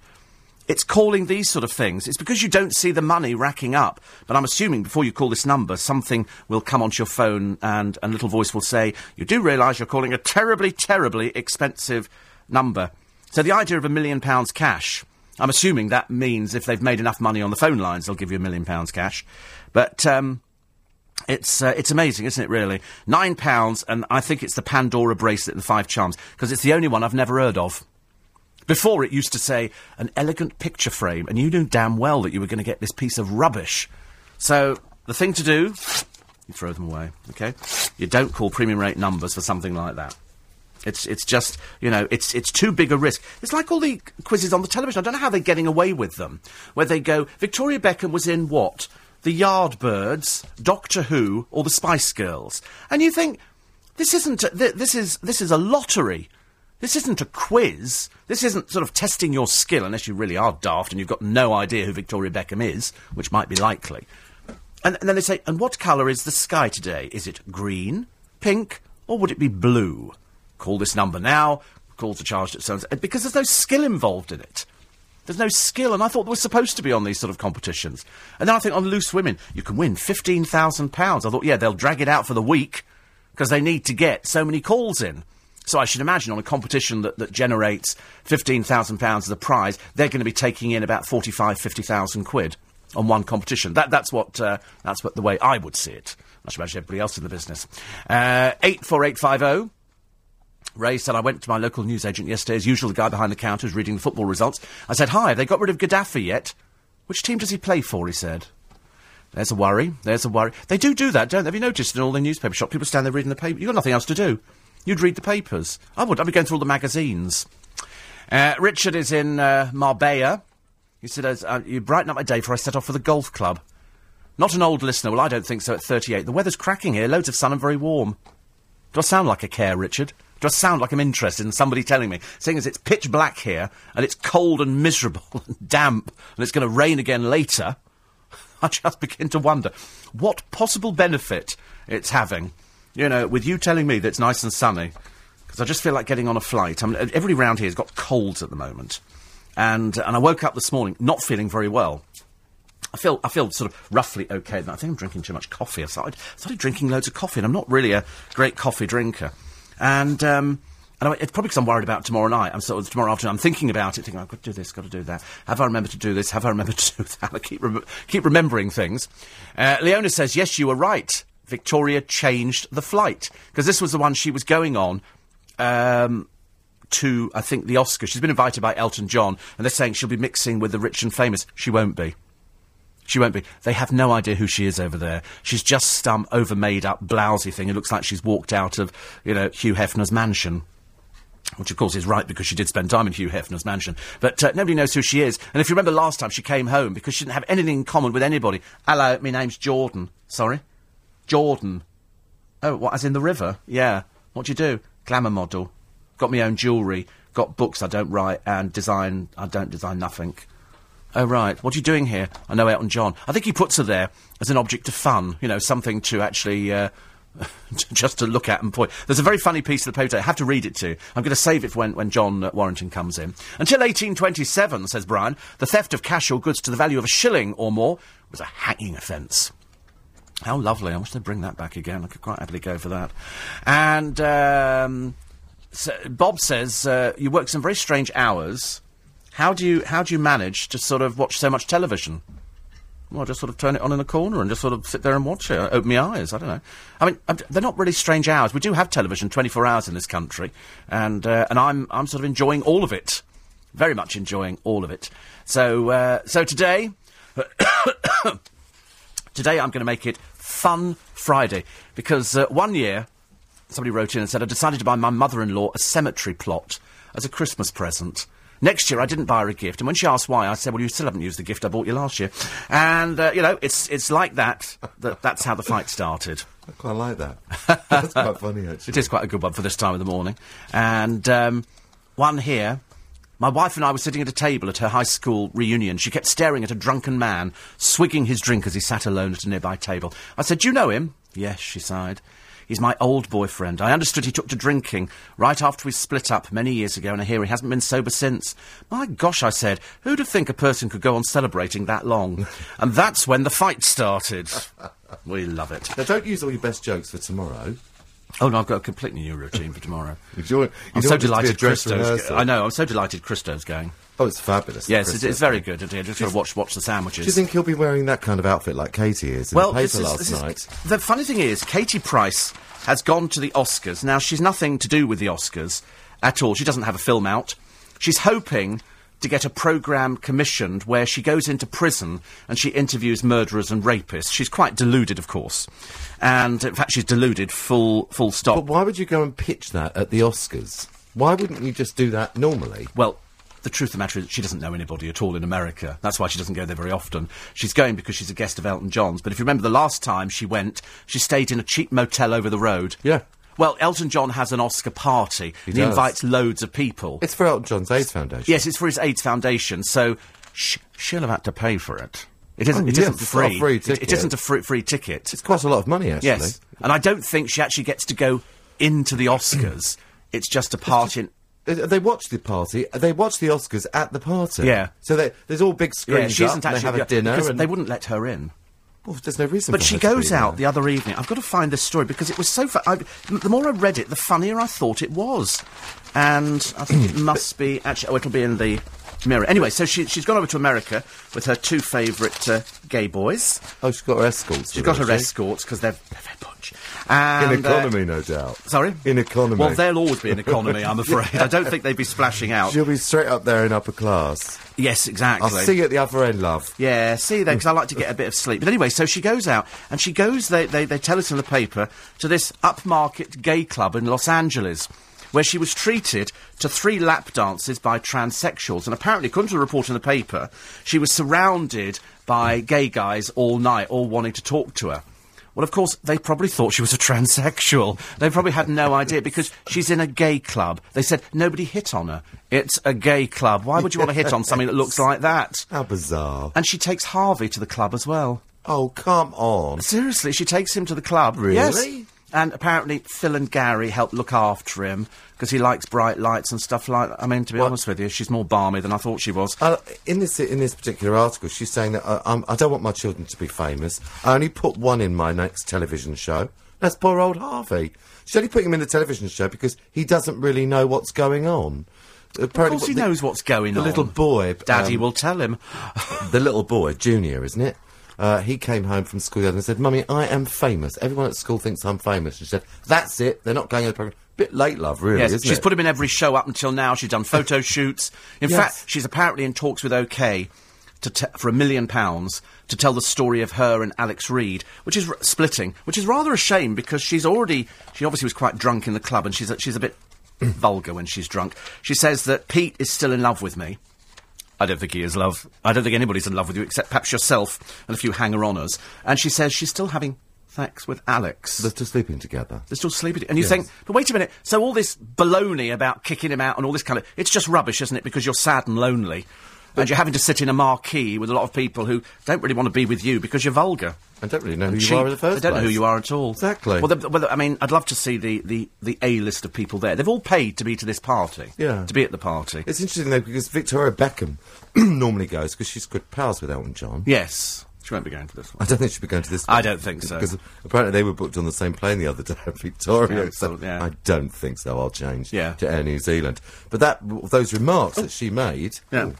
[SPEAKER 1] It's calling these sort of things. It's because you don't see the money racking up. But I'm assuming before you call this number, something will come onto your phone and a little voice will say, You do realise you're calling a terribly, terribly expensive number. So the idea of a million pounds cash, I'm assuming that means if they've made enough money on the phone lines, they'll give you a million pounds cash. But, um, it's uh, it's amazing, isn't it? Really, nine pounds, and I think it's the Pandora bracelet and the five charms because it's the only one I've never heard of. Before it used to say an elegant picture frame, and you knew damn well that you were going to get this piece of rubbish. So the thing to do, you throw them away. Okay, you don't call premium rate numbers for something like that. It's it's just you know it's it's too big a risk. It's like all the quizzes on the television. I don't know how they're getting away with them. Where they go, Victoria Beckham was in what? The Yardbirds, Doctor Who, or the Spice Girls, and you think this isn't a, th- this is this is a lottery. This isn't a quiz. This isn't sort of testing your skill, unless you really are daft and you've got no idea who Victoria Beckham is, which might be likely. And, and then they say, and what colour is the sky today? Is it green, pink, or would it be blue? Call this number now. Calls are charged at so because there's no skill involved in it. There's no skill, and I thought was supposed to be on these sort of competitions. And then I think on Loose Women, you can win fifteen thousand pounds. I thought, yeah, they'll drag it out for the week because they need to get so many calls in. So I should imagine on a competition that, that generates £15,000 as a prize, they're going to be taking in about 45, 50,000 quid on one competition. That, that's, what, uh, that's what the way I would see it. I should imagine everybody else in the business. Uh, 84850. Ray said, I went to my local newsagent yesterday, as usual, the guy behind the counter was reading the football results. I said, Hi, have they got rid of Gaddafi yet? Which team does he play for? He said. There's a worry. There's a worry. They do do that, don't they? Have you noticed in all the newspaper shops, people stand there reading the paper? You've got nothing else to do. You'd read the papers. I would. I'd be going through all the magazines. Uh, Richard is in uh, Marbella. He said, uh, You brighten up my day before I set off for the golf club. Not an old listener. Well, I don't think so at 38. The weather's cracking here. Loads of sun and very warm. Do I sound like a care, Richard? Do I sound like I'm interested in somebody telling me? Seeing as it's pitch black here, and it's cold and miserable and damp, and it's going to rain again later, I just begin to wonder what possible benefit it's having you know, with you telling me that it's nice and sunny, because I just feel like getting on a flight. I mean, everybody round here has got colds at the moment. And, and I woke up this morning not feeling very well. I feel I feel sort of roughly okay. I think I'm drinking too much coffee. I started started drinking loads of coffee, and I'm not really a great coffee drinker. And um, and I, it's probably because I'm worried about tomorrow night. I'm sort of tomorrow afternoon. I'm thinking about it, thinking I've got to do this, got to do that. Have I remembered to do this? Have I remembered to do that? I keep keep remembering things. Uh, Leona says, "Yes, you were right. Victoria changed the flight because this was the one she was going on." Um, to, I think, the Oscars. She's been invited by Elton John, and they're saying she'll be mixing with the rich and famous. She won't be. She won't be. They have no idea who she is over there. She's just some over made up blousy thing. It looks like she's walked out of, you know, Hugh Hefner's mansion. Which, of course, is right because she did spend time in Hugh Hefner's mansion. But uh, nobody knows who she is. And if you remember last time, she came home because she didn't have anything in common with anybody. Hello, my name's Jordan. Sorry? Jordan. Oh, what, as in the river? Yeah. What do you do? Glamour model. Got my own jewellery. Got books I don't write and design. I don't design nothing. Oh, right. What are you doing here? I know Elton John. I think he puts her there as an object of fun, you know, something to actually, uh, just to look at and point. There's a very funny piece of the paper. I have to read it to. I'm going to save it for when, when John uh, Warrington comes in. Until 1827, says Brian, the theft of cash or goods to the value of a shilling or more was a hanging offence. How lovely. I wish they'd bring that back again. I could quite happily go for that. And, um, so Bob says, uh, you work some very strange hours. How do you how do you manage to sort of watch so much television? Well, I just sort of turn it on in a corner and just sort of sit there and watch it. I Open my eyes. I don't know. I mean, I'm, they're not really strange hours. We do have television 24 hours in this country, and uh, and I'm I'm sort of enjoying all of it, very much enjoying all of it. So uh, so today, today I'm going to make it Fun Friday because uh, one year somebody wrote in and said I decided to buy my mother-in-law a cemetery plot as a Christmas present. Next year, I didn't buy her a gift, and when she asked why, I said, "Well, you still haven't used the gift I bought you last year." And uh, you know, it's it's like that. That that's how the fight started.
[SPEAKER 3] I quite like that. That's quite funny, actually.
[SPEAKER 1] It is quite a good one for this time of the morning. And um, one here. My wife and I were sitting at a table at her high school reunion. She kept staring at a drunken man, swigging his drink as he sat alone at a nearby table. I said, Do you know him? Yes, she sighed. He's my old boyfriend. I understood he took to drinking right after we split up many years ago, and I hear he hasn't been sober since. My gosh, I said, who'd have think a person could go on celebrating that long? and that's when the fight started. we love it.
[SPEAKER 3] Now, don't use all your best jokes for tomorrow.
[SPEAKER 1] Oh no, I've got a completely new routine for tomorrow.
[SPEAKER 3] You don't- you
[SPEAKER 1] I'm so
[SPEAKER 3] want this to be a
[SPEAKER 1] delighted Christo's.
[SPEAKER 3] rehearsal.
[SPEAKER 1] I know. I'm so delighted Christo's going.
[SPEAKER 3] Oh, it's fabulous.
[SPEAKER 1] Yes, it, it's very good. I just got to watch watch the sandwiches.
[SPEAKER 3] Do you think he'll be wearing that kind of outfit like Katie is in
[SPEAKER 1] well,
[SPEAKER 3] the paper
[SPEAKER 1] is,
[SPEAKER 3] last
[SPEAKER 1] this is-
[SPEAKER 3] night?
[SPEAKER 1] the funny thing is, Katie Price has gone to the Oscars. Now she's nothing to do with the Oscars at all. She doesn't have a film out. She's hoping to get a program commissioned where she goes into prison and she interviews murderers and rapists. She's quite deluded, of course, and in fact, she's deluded. Full full stop.
[SPEAKER 3] But why would you go and pitch that at the Oscars? Why wouldn't you just do that normally?
[SPEAKER 1] Well, the truth of the matter is she doesn't know anybody at all in America. That's why she doesn't go there very often. She's going because she's a guest of Elton John's. But if you remember the last time she went, she stayed in a cheap motel over the road.
[SPEAKER 3] Yeah.
[SPEAKER 1] Well, Elton John has an Oscar party. and he invites loads of people.
[SPEAKER 3] It's for Elton John's AIDS Foundation.
[SPEAKER 1] yes, it's for his AIDS Foundation, so sh- she'll have had to pay for it. It isn't,
[SPEAKER 3] Oh,
[SPEAKER 1] it
[SPEAKER 3] yes,
[SPEAKER 1] isn't
[SPEAKER 3] it's not a
[SPEAKER 1] free.
[SPEAKER 3] free
[SPEAKER 1] It- it isn't a free, free ticket.
[SPEAKER 3] It's quite a lot of money, actually.
[SPEAKER 1] Yes. And I don't think she actually gets to go into the Oscars. it's just a part in.
[SPEAKER 3] They, watch the party. They watch the Oscars at the party.
[SPEAKER 1] Yeah.
[SPEAKER 3] So they, there's all big
[SPEAKER 1] Yeah,
[SPEAKER 3] screens
[SPEAKER 1] she
[SPEAKER 3] up,
[SPEAKER 1] isn't actually.
[SPEAKER 3] they have
[SPEAKER 1] yeah,
[SPEAKER 3] a dinner. And,
[SPEAKER 1] they wouldn't let her in.
[SPEAKER 3] Well, there's no reason.
[SPEAKER 1] But
[SPEAKER 3] for
[SPEAKER 1] she goes out
[SPEAKER 3] there.
[SPEAKER 1] the other evening. I've got to find this story because it was so. Fu- I, the more I read it, the funnier I thought it was, and I think it must be actually. Oh, it'll be in the mirror. Anyway, so she, she's gone over to America with her two favourite uh, gay boys.
[SPEAKER 3] Oh, she's got her escorts.
[SPEAKER 1] She's got
[SPEAKER 3] her,
[SPEAKER 1] escorts because they're, they're very butch. And,
[SPEAKER 3] In
[SPEAKER 1] uh,
[SPEAKER 3] economy, no doubt.
[SPEAKER 1] sorry,
[SPEAKER 3] In economy.
[SPEAKER 1] Well, they'll always be in economy. I'm afraid. I don't think they'd be splashing out.
[SPEAKER 3] She'll be straight up there in upper class.
[SPEAKER 1] Yes, exactly.
[SPEAKER 3] I'll see you at the other end, love.
[SPEAKER 1] Yeah, see there, because I like to get a bit of sleep. But anyway, so she goes out, and she goes, they, they, they tell us in the paper, to this upmarket gay club in Los Angeles, where she was treated to three lap dances by transsexuals. And apparently, according to the report in the paper, she was surrounded by gay guys all night, all wanting to talk to her. Well, of course, they probably thought she was a transsexual. They probably had no idea because she's in a gay club. They said nobody hit on her. It's a gay club. Why would you want to hit on something that looks like that?
[SPEAKER 3] How bizarre.
[SPEAKER 1] And she takes Harvey to the club as well.
[SPEAKER 3] Oh, come on.
[SPEAKER 1] Seriously, she takes him to the club.
[SPEAKER 3] Really?
[SPEAKER 1] Yes. And apparently, Phil and Gary helped look after him because he likes bright lights and stuff like that. I mean, to be
[SPEAKER 3] What?
[SPEAKER 1] honest with you, she's more barmy than I thought she was.
[SPEAKER 3] Uh, in this in this particular article, she's saying that uh, I'm, I don't want my children to be famous. I only put one in my next television show. That's poor old Harvey. She's only putting him in the television show because he doesn't really know what's going on.
[SPEAKER 1] of course, he knows what's going
[SPEAKER 3] the
[SPEAKER 1] on.
[SPEAKER 3] The little boy,
[SPEAKER 1] Daddy
[SPEAKER 3] um,
[SPEAKER 1] will tell him.
[SPEAKER 3] the little boy, Junior, isn't it? Uh, he came home from school the other day and said, Mummy, I am famous. Everyone at school thinks I'm famous. She said, That's it. They're not going to the programme. Bit late, love, really,
[SPEAKER 1] Yes,
[SPEAKER 3] isn't
[SPEAKER 1] she's
[SPEAKER 3] it?
[SPEAKER 1] put him in every show up until now. She's done photo shoots. In
[SPEAKER 3] Yes.
[SPEAKER 1] fact, she's apparently in talks with OK to te- for a million pounds to tell the story of her and Alex Reid, which is r- splitting, which is rather a shame because she's already she obviously was quite drunk in the club and she's a, she's a bit vulgar when she's drunk. She says that Pete is still in love with me. I don't think he is, love. I don't think anybody's in love with you except perhaps yourself and a few hanger-oners. And she says she's still having sex with Alex.
[SPEAKER 3] They're still sleeping together.
[SPEAKER 1] They're still sleeping. And you
[SPEAKER 3] Yes.
[SPEAKER 1] think, but wait a minute. So all this baloney about kicking him out and all this kind of, it's just rubbish, isn't it? Because you're sad and lonely. And you're having to sit in a marquee with a lot of people who don't really want to be with you because you're vulgar.
[SPEAKER 3] I don't really know who
[SPEAKER 1] and
[SPEAKER 3] you are in the first
[SPEAKER 1] They don't know who you are at all.
[SPEAKER 3] Exactly.
[SPEAKER 1] Well, the, well, I mean, I'd love to see the, the, the A list of people there. They've all paid to be to this party.
[SPEAKER 3] Yeah.
[SPEAKER 1] To be at the party.
[SPEAKER 3] It's interesting, though, because Victoria Beckham normally goes because she's good pals with Elton John.
[SPEAKER 1] yes. She won't be going to this one.
[SPEAKER 3] I don't think she'll be going to this.
[SPEAKER 1] I don't think so.
[SPEAKER 3] Because apparently they were booked on the same plane the other day, Victoria.
[SPEAKER 1] Yeah,
[SPEAKER 3] so
[SPEAKER 1] yeah.
[SPEAKER 3] I don't think so. I'll change
[SPEAKER 1] Yeah.
[SPEAKER 3] to Air New Zealand. But that those remarks oh. that she made.
[SPEAKER 1] Yeah.
[SPEAKER 3] Ooh.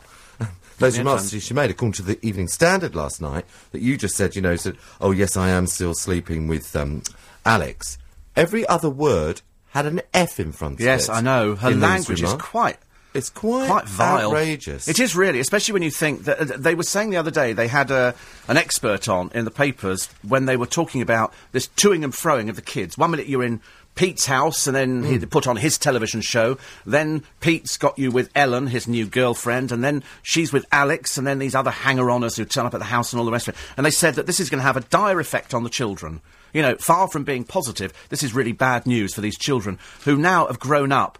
[SPEAKER 3] Those remarks she made, according to the Evening Standard last night, that you just said, you know, said, "Oh yes, I am still sleeping with um, Alex." Every other word had an F in front of it.
[SPEAKER 1] Yes, I know. Her language is quite
[SPEAKER 3] It's quite,
[SPEAKER 1] quite vile.
[SPEAKER 3] outrageous.
[SPEAKER 1] It is really, especially when you think that uh, they were saying the other day they had a, an expert on in the papers when they were talking about this toing and froing of the kids. One minute you're in Pete's house, and then he hmm. put on his television show. Then Pete's got you with Elen, his new girlfriend, and then she's with Alex, and then these other hanger-oners who turn up at the house and all the rest of it. And they said that this is going to have a dire effect on the children. You know, far from being positive, this is really bad news for these children who now have grown up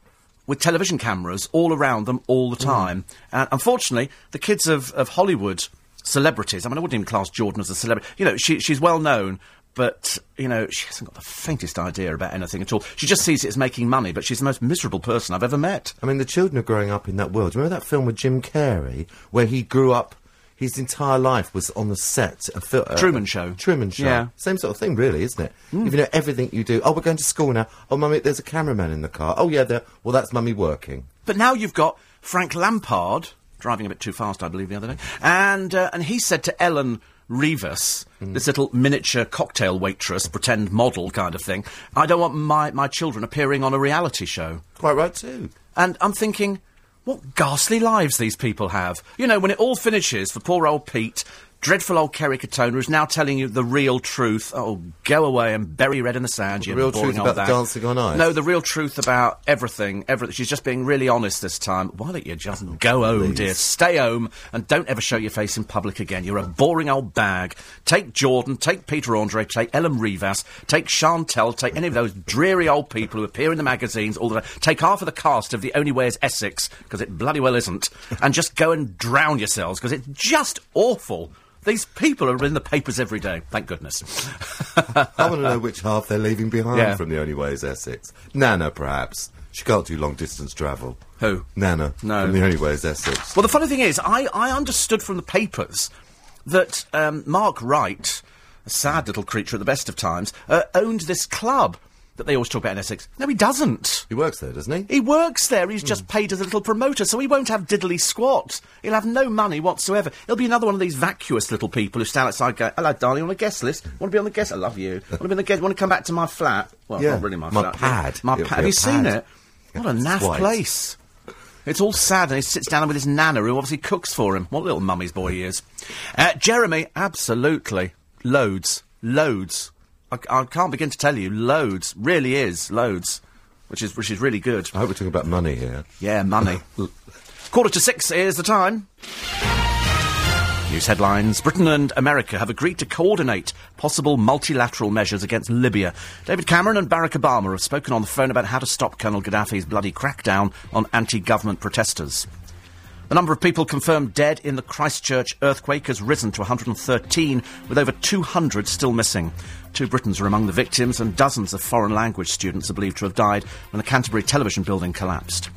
[SPEAKER 1] with television cameras all around them all the hmm. time. And unfortunately, the kids of, of Hollywood celebrities, I mean, I wouldn't even class Jordan as a celebrity. You know, she, she's well known, but, you know, she hasn't got the faintest idea about anything at all. She just sees it as making money, but she's the most miserable person I've ever met.
[SPEAKER 3] I mean, the children are growing up in that world. Remember that film with Jim Carrey, where he grew up? His entire life was on the set. of fil- uh,
[SPEAKER 1] Truman Show.
[SPEAKER 3] Truman Show.
[SPEAKER 1] Yeah.
[SPEAKER 3] Same sort of thing, really, isn't it? If you know everything you do. Oh, we're going to school now. Oh, mummy, there's a cameraman in the car. Oh, yeah, there. Well, that's mummy working.
[SPEAKER 1] But now you've got Frank Lampard driving a bit too fast, I believe, the other day, and uh, and he said to Elen Rivas, this little miniature cocktail waitress, pretend model kind of thing, I don't want my my children appearing on a reality show.
[SPEAKER 3] Quite right too.
[SPEAKER 1] And I'm thinking, what ghastly lives these people have. You know, when it all finishes for poor old Pete, dreadful old Kerry Katona is now telling you the real truth. Oh, go away and bury red in the sand, you
[SPEAKER 3] real truth about. Dancing on Ice?
[SPEAKER 1] No, the real truth about everything. Everything. She's just being really honest this time. Why don't you just oh, go home, dear? Stay home and don't ever show your face in public again. You're a boring old bag. Take Jordan, take Peter Andre, take Elen Rivas, take Chantelle, take any of those dreary old people who appear in the magazines all the time. Take half of the cast of The Only Way is Essex, because it bloody well isn't, and just go and drown yourselves, because it's just awful. These people are in the papers every day. Thank goodness.
[SPEAKER 3] I want to know which half they're leaving behind
[SPEAKER 1] Yeah.
[SPEAKER 3] from the only way is Essex. Nana, perhaps. She can't do long distance travel.
[SPEAKER 1] Who?
[SPEAKER 3] Nana.
[SPEAKER 1] No.
[SPEAKER 3] From the only way is Essex.
[SPEAKER 1] Well, the funny thing is, I, I understood from the papers that um, Mark Wright, a sad little creature at the best of times, uh, owned this club that they always talk about in Essex. No, he doesn't.
[SPEAKER 3] He works there, doesn't he?
[SPEAKER 1] He works there. He's just paid as a little promoter, so he won't have diddly squat. He'll have no money whatsoever. He'll be another one of these vacuous little people who stand outside going, Hello, darling, on a guest list? Want to be on the guest? I love you. Want to be on the guest? Want to come back to my flat? Well,
[SPEAKER 3] Yeah.
[SPEAKER 1] not really my,
[SPEAKER 3] My
[SPEAKER 1] flat.
[SPEAKER 3] pad.
[SPEAKER 1] My
[SPEAKER 3] It'll
[SPEAKER 1] pad. Have you seen it? What a naff place. It's all sad, and he sits down with his nana, who obviously cooks for him. What a little mummy's boy he is. Uh, Jeremy, absolutely. Loads. Loads. I, I can't begin to tell you. Loads. Really is. Loads. Which is, which is really good.
[SPEAKER 3] I hope we're talking about money here.
[SPEAKER 1] Yeah, money. Quarter to six, is the time. News headlines. Britain and America have agreed to coordinate possible multilateral measures against Libya. David Cameron and Barack Obama have spoken on the phone about how to stop Colonel Gaddafi's bloody crackdown on anti government protesters. The number of people confirmed dead in the Christchurch earthquake has risen to 113, with over 200 still missing. Two Britons are among the victims, and dozens of foreign language students are believed to have died when the Canterbury television building collapsed.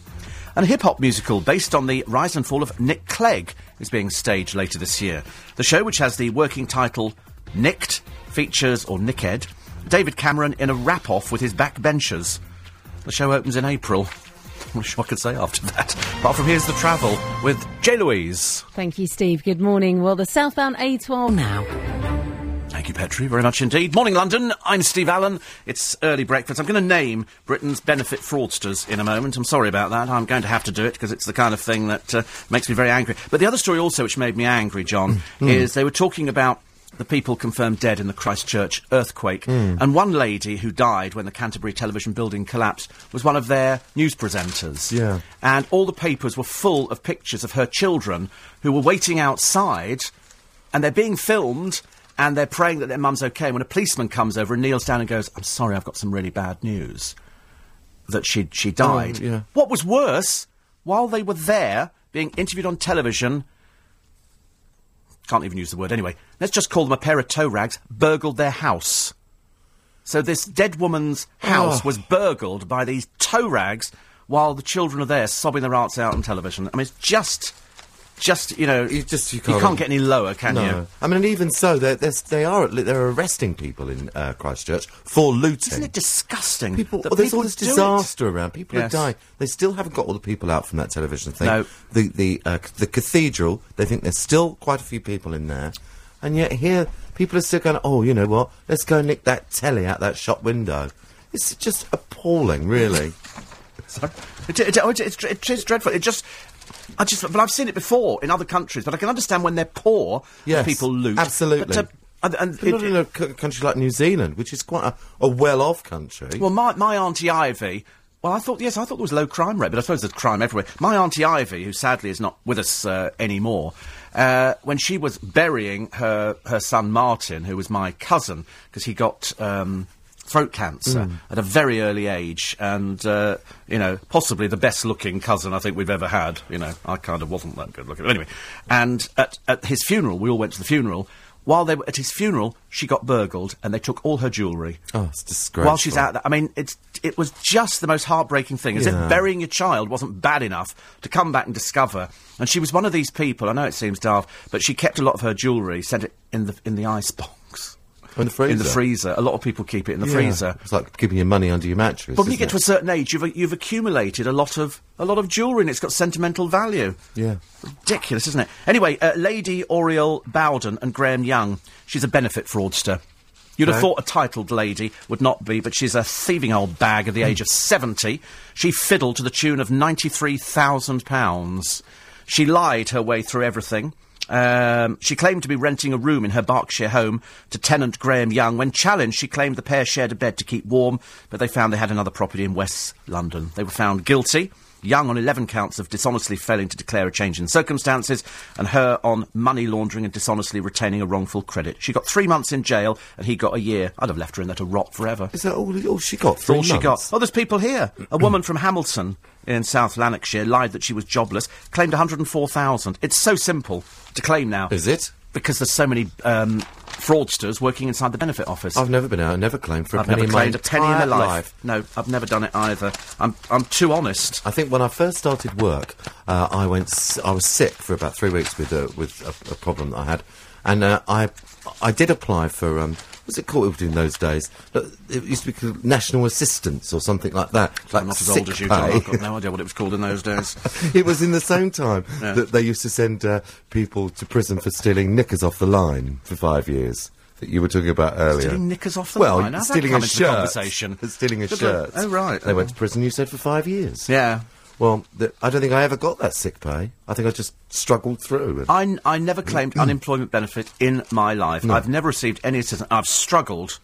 [SPEAKER 1] And a hip hop musical based on the rise and fall of Nick Clegg is being staged later this year. The show, which has the working title Nicked, features, or Nicked, David Cameron in a rap off with his backbenchers. The show opens in April. What I could say after that. Apart from here's the travel with J. Louise.
[SPEAKER 4] Thank you, Steve. Good morning. Well, the southbound A12 now.
[SPEAKER 1] Thank you, Petrie, very much indeed. Morning, London. I'm Steve Allen. It's early breakfast. I'm going to name Britain's benefit fraudsters in a moment. I'm sorry about that. I'm going to have to do it because it's the kind of thing that uh, makes me very angry. But the other story also which made me angry, John, is they were talking about the people confirmed dead in the Christchurch earthquake. Hmm. And one lady who died when the Canterbury television building collapsed was one of their news presenters.
[SPEAKER 3] Yeah.
[SPEAKER 1] And all the papers were full of pictures of her children who were waiting outside and they're being filmed and they're praying that their mum's okay. And when a policeman comes over and kneels down and goes, I'm sorry, I've got some really bad news, that she, she died.
[SPEAKER 3] Oh, yeah.
[SPEAKER 1] What was worse, while they were there being interviewed on television, can't even use the word anyway, let's just call them a pair of tow rags, burgled their house. So this dead woman's house
[SPEAKER 3] Oh.
[SPEAKER 1] was burgled by these tow rags while the children are there sobbing their hearts out on television. I mean, it's just, just, you know,
[SPEAKER 3] You just- you
[SPEAKER 1] can't,
[SPEAKER 3] can't-
[SPEAKER 1] get any lower, can
[SPEAKER 3] no.
[SPEAKER 1] you?
[SPEAKER 3] I mean, even so, they're, they're, they are they're arresting people in uh, Christchurch for looting.
[SPEAKER 1] Isn't it disgusting?
[SPEAKER 3] People, there's
[SPEAKER 1] people
[SPEAKER 3] all this disaster around. People
[SPEAKER 1] Yes.
[SPEAKER 3] are dying. They still haven't got all the people out from that television thing.
[SPEAKER 1] No.
[SPEAKER 3] The the uh, the cathedral. They think there's still quite a few people in there, and yet here people are still going. Oh, you know what? Let's go nick that telly out that shop window. It's just appalling, really.
[SPEAKER 1] Sorry. It, it, it, it's, it is dreadful. It just. I just, but I've seen it before in other countries. But I can understand when they're poor,
[SPEAKER 3] Yes,
[SPEAKER 1] people loot.
[SPEAKER 3] absolutely.
[SPEAKER 1] But, uh, and, and it-
[SPEAKER 3] not in a c- country like New Zealand, which is quite a, a well-off country.
[SPEAKER 1] Well, my, my Auntie Ivy. Well, I thought, yes, I thought there was low crime rate, but I suppose there's crime everywhere. My Auntie Ivy, who sadly is not with us uh, anymore, uh, when she was burying her, her son Martin, who was my cousin, because he got um, throat cancer at a very early age, and, uh, you know, possibly the best looking cousin I think we've ever had. You know, I kind of wasn't that good looking. But anyway, and at, at his funeral, we all went to the funeral. While they were at his funeral, she got burgled, and they took all her jewellery
[SPEAKER 3] oh, it's disgraceful.
[SPEAKER 1] while she's out there. I mean, it's it was just the most heartbreaking thing. As
[SPEAKER 3] Yeah.
[SPEAKER 1] if burying your child wasn't bad enough to come back and discover. And she was one of these people. I know it seems daft, but she kept a lot of her jewellery, sent it in the in the ice box.
[SPEAKER 3] In the freezer.
[SPEAKER 1] In the freezer. A lot of people keep it in the
[SPEAKER 3] Yeah.
[SPEAKER 1] freezer.
[SPEAKER 3] It's like keeping your money under your mattress.
[SPEAKER 1] But when you get to a certain age, you've you've accumulated a lot of a lot of jewellery, and it's got sentimental value.
[SPEAKER 3] yeah.
[SPEAKER 1] Ridiculous, isn't it? Anyway, uh, Lady Oriel Bowden and Graham Young. She's a benefit fraudster. You'd have thought a titled lady would not be, but she's a thieving old bag at the age of 70. She fiddled to the tune of £93,000. She lied her way through everything. Um, she claimed to be renting a room in her Berkshire home to tenant Graham Young. When challenged, she claimed the pair shared a bed to keep warm, but they found they had another property in West London. They were found guilty. Young on 11 counts of dishonestly failing to declare a change in circumstances, and her on money laundering and dishonestly retaining a wrongful credit. She got three months in jail, and he got a year. I'd have left her in there to rot forever.
[SPEAKER 3] Is that all, all she got?
[SPEAKER 1] All she got.
[SPEAKER 3] months?
[SPEAKER 1] Oh, there's people here. A woman from Hamilton in South Lanarkshire lied that she was jobless, claimed 104,000. It's so simple to claim now.
[SPEAKER 3] Is it?
[SPEAKER 1] Because there's so many um, fraudsters working inside the benefit office.
[SPEAKER 3] I've never been out. I never claimed for a
[SPEAKER 1] I've
[SPEAKER 3] penny
[SPEAKER 1] never
[SPEAKER 3] in my
[SPEAKER 1] claimed a penny in my
[SPEAKER 3] entire
[SPEAKER 1] life. No, I've never done it either. I'm, I'm too honest.
[SPEAKER 3] I think when I first started work, uh, I went. S- I was sick for about three weeks with a, with a, a problem that I had, and uh, I I did apply for um, what's it called in those days? Look, It used to be called national assistance or something like that. Like
[SPEAKER 1] I'm not as old as you, John. I've got no idea what it was called in those days.
[SPEAKER 3] it was in the same time
[SPEAKER 1] Yeah.
[SPEAKER 3] that they used to send uh, people to prison for stealing knickers off the line for five years. That you were talking about earlier.
[SPEAKER 1] Stealing knickers off the
[SPEAKER 3] well,
[SPEAKER 1] line? How's that
[SPEAKER 3] stealing
[SPEAKER 1] come
[SPEAKER 3] a
[SPEAKER 1] into the
[SPEAKER 3] shirt.
[SPEAKER 1] conversation?
[SPEAKER 3] Stealing a
[SPEAKER 1] Good
[SPEAKER 3] shirt.
[SPEAKER 1] Oh, right.
[SPEAKER 3] They went to prison. You said for five years.
[SPEAKER 1] Yeah.
[SPEAKER 3] Well, th- I don't think I ever got that sick pay. I think I just struggled through.
[SPEAKER 1] I, I never claimed unemployment benefit in my life. I've never received any assistance. I've struggled.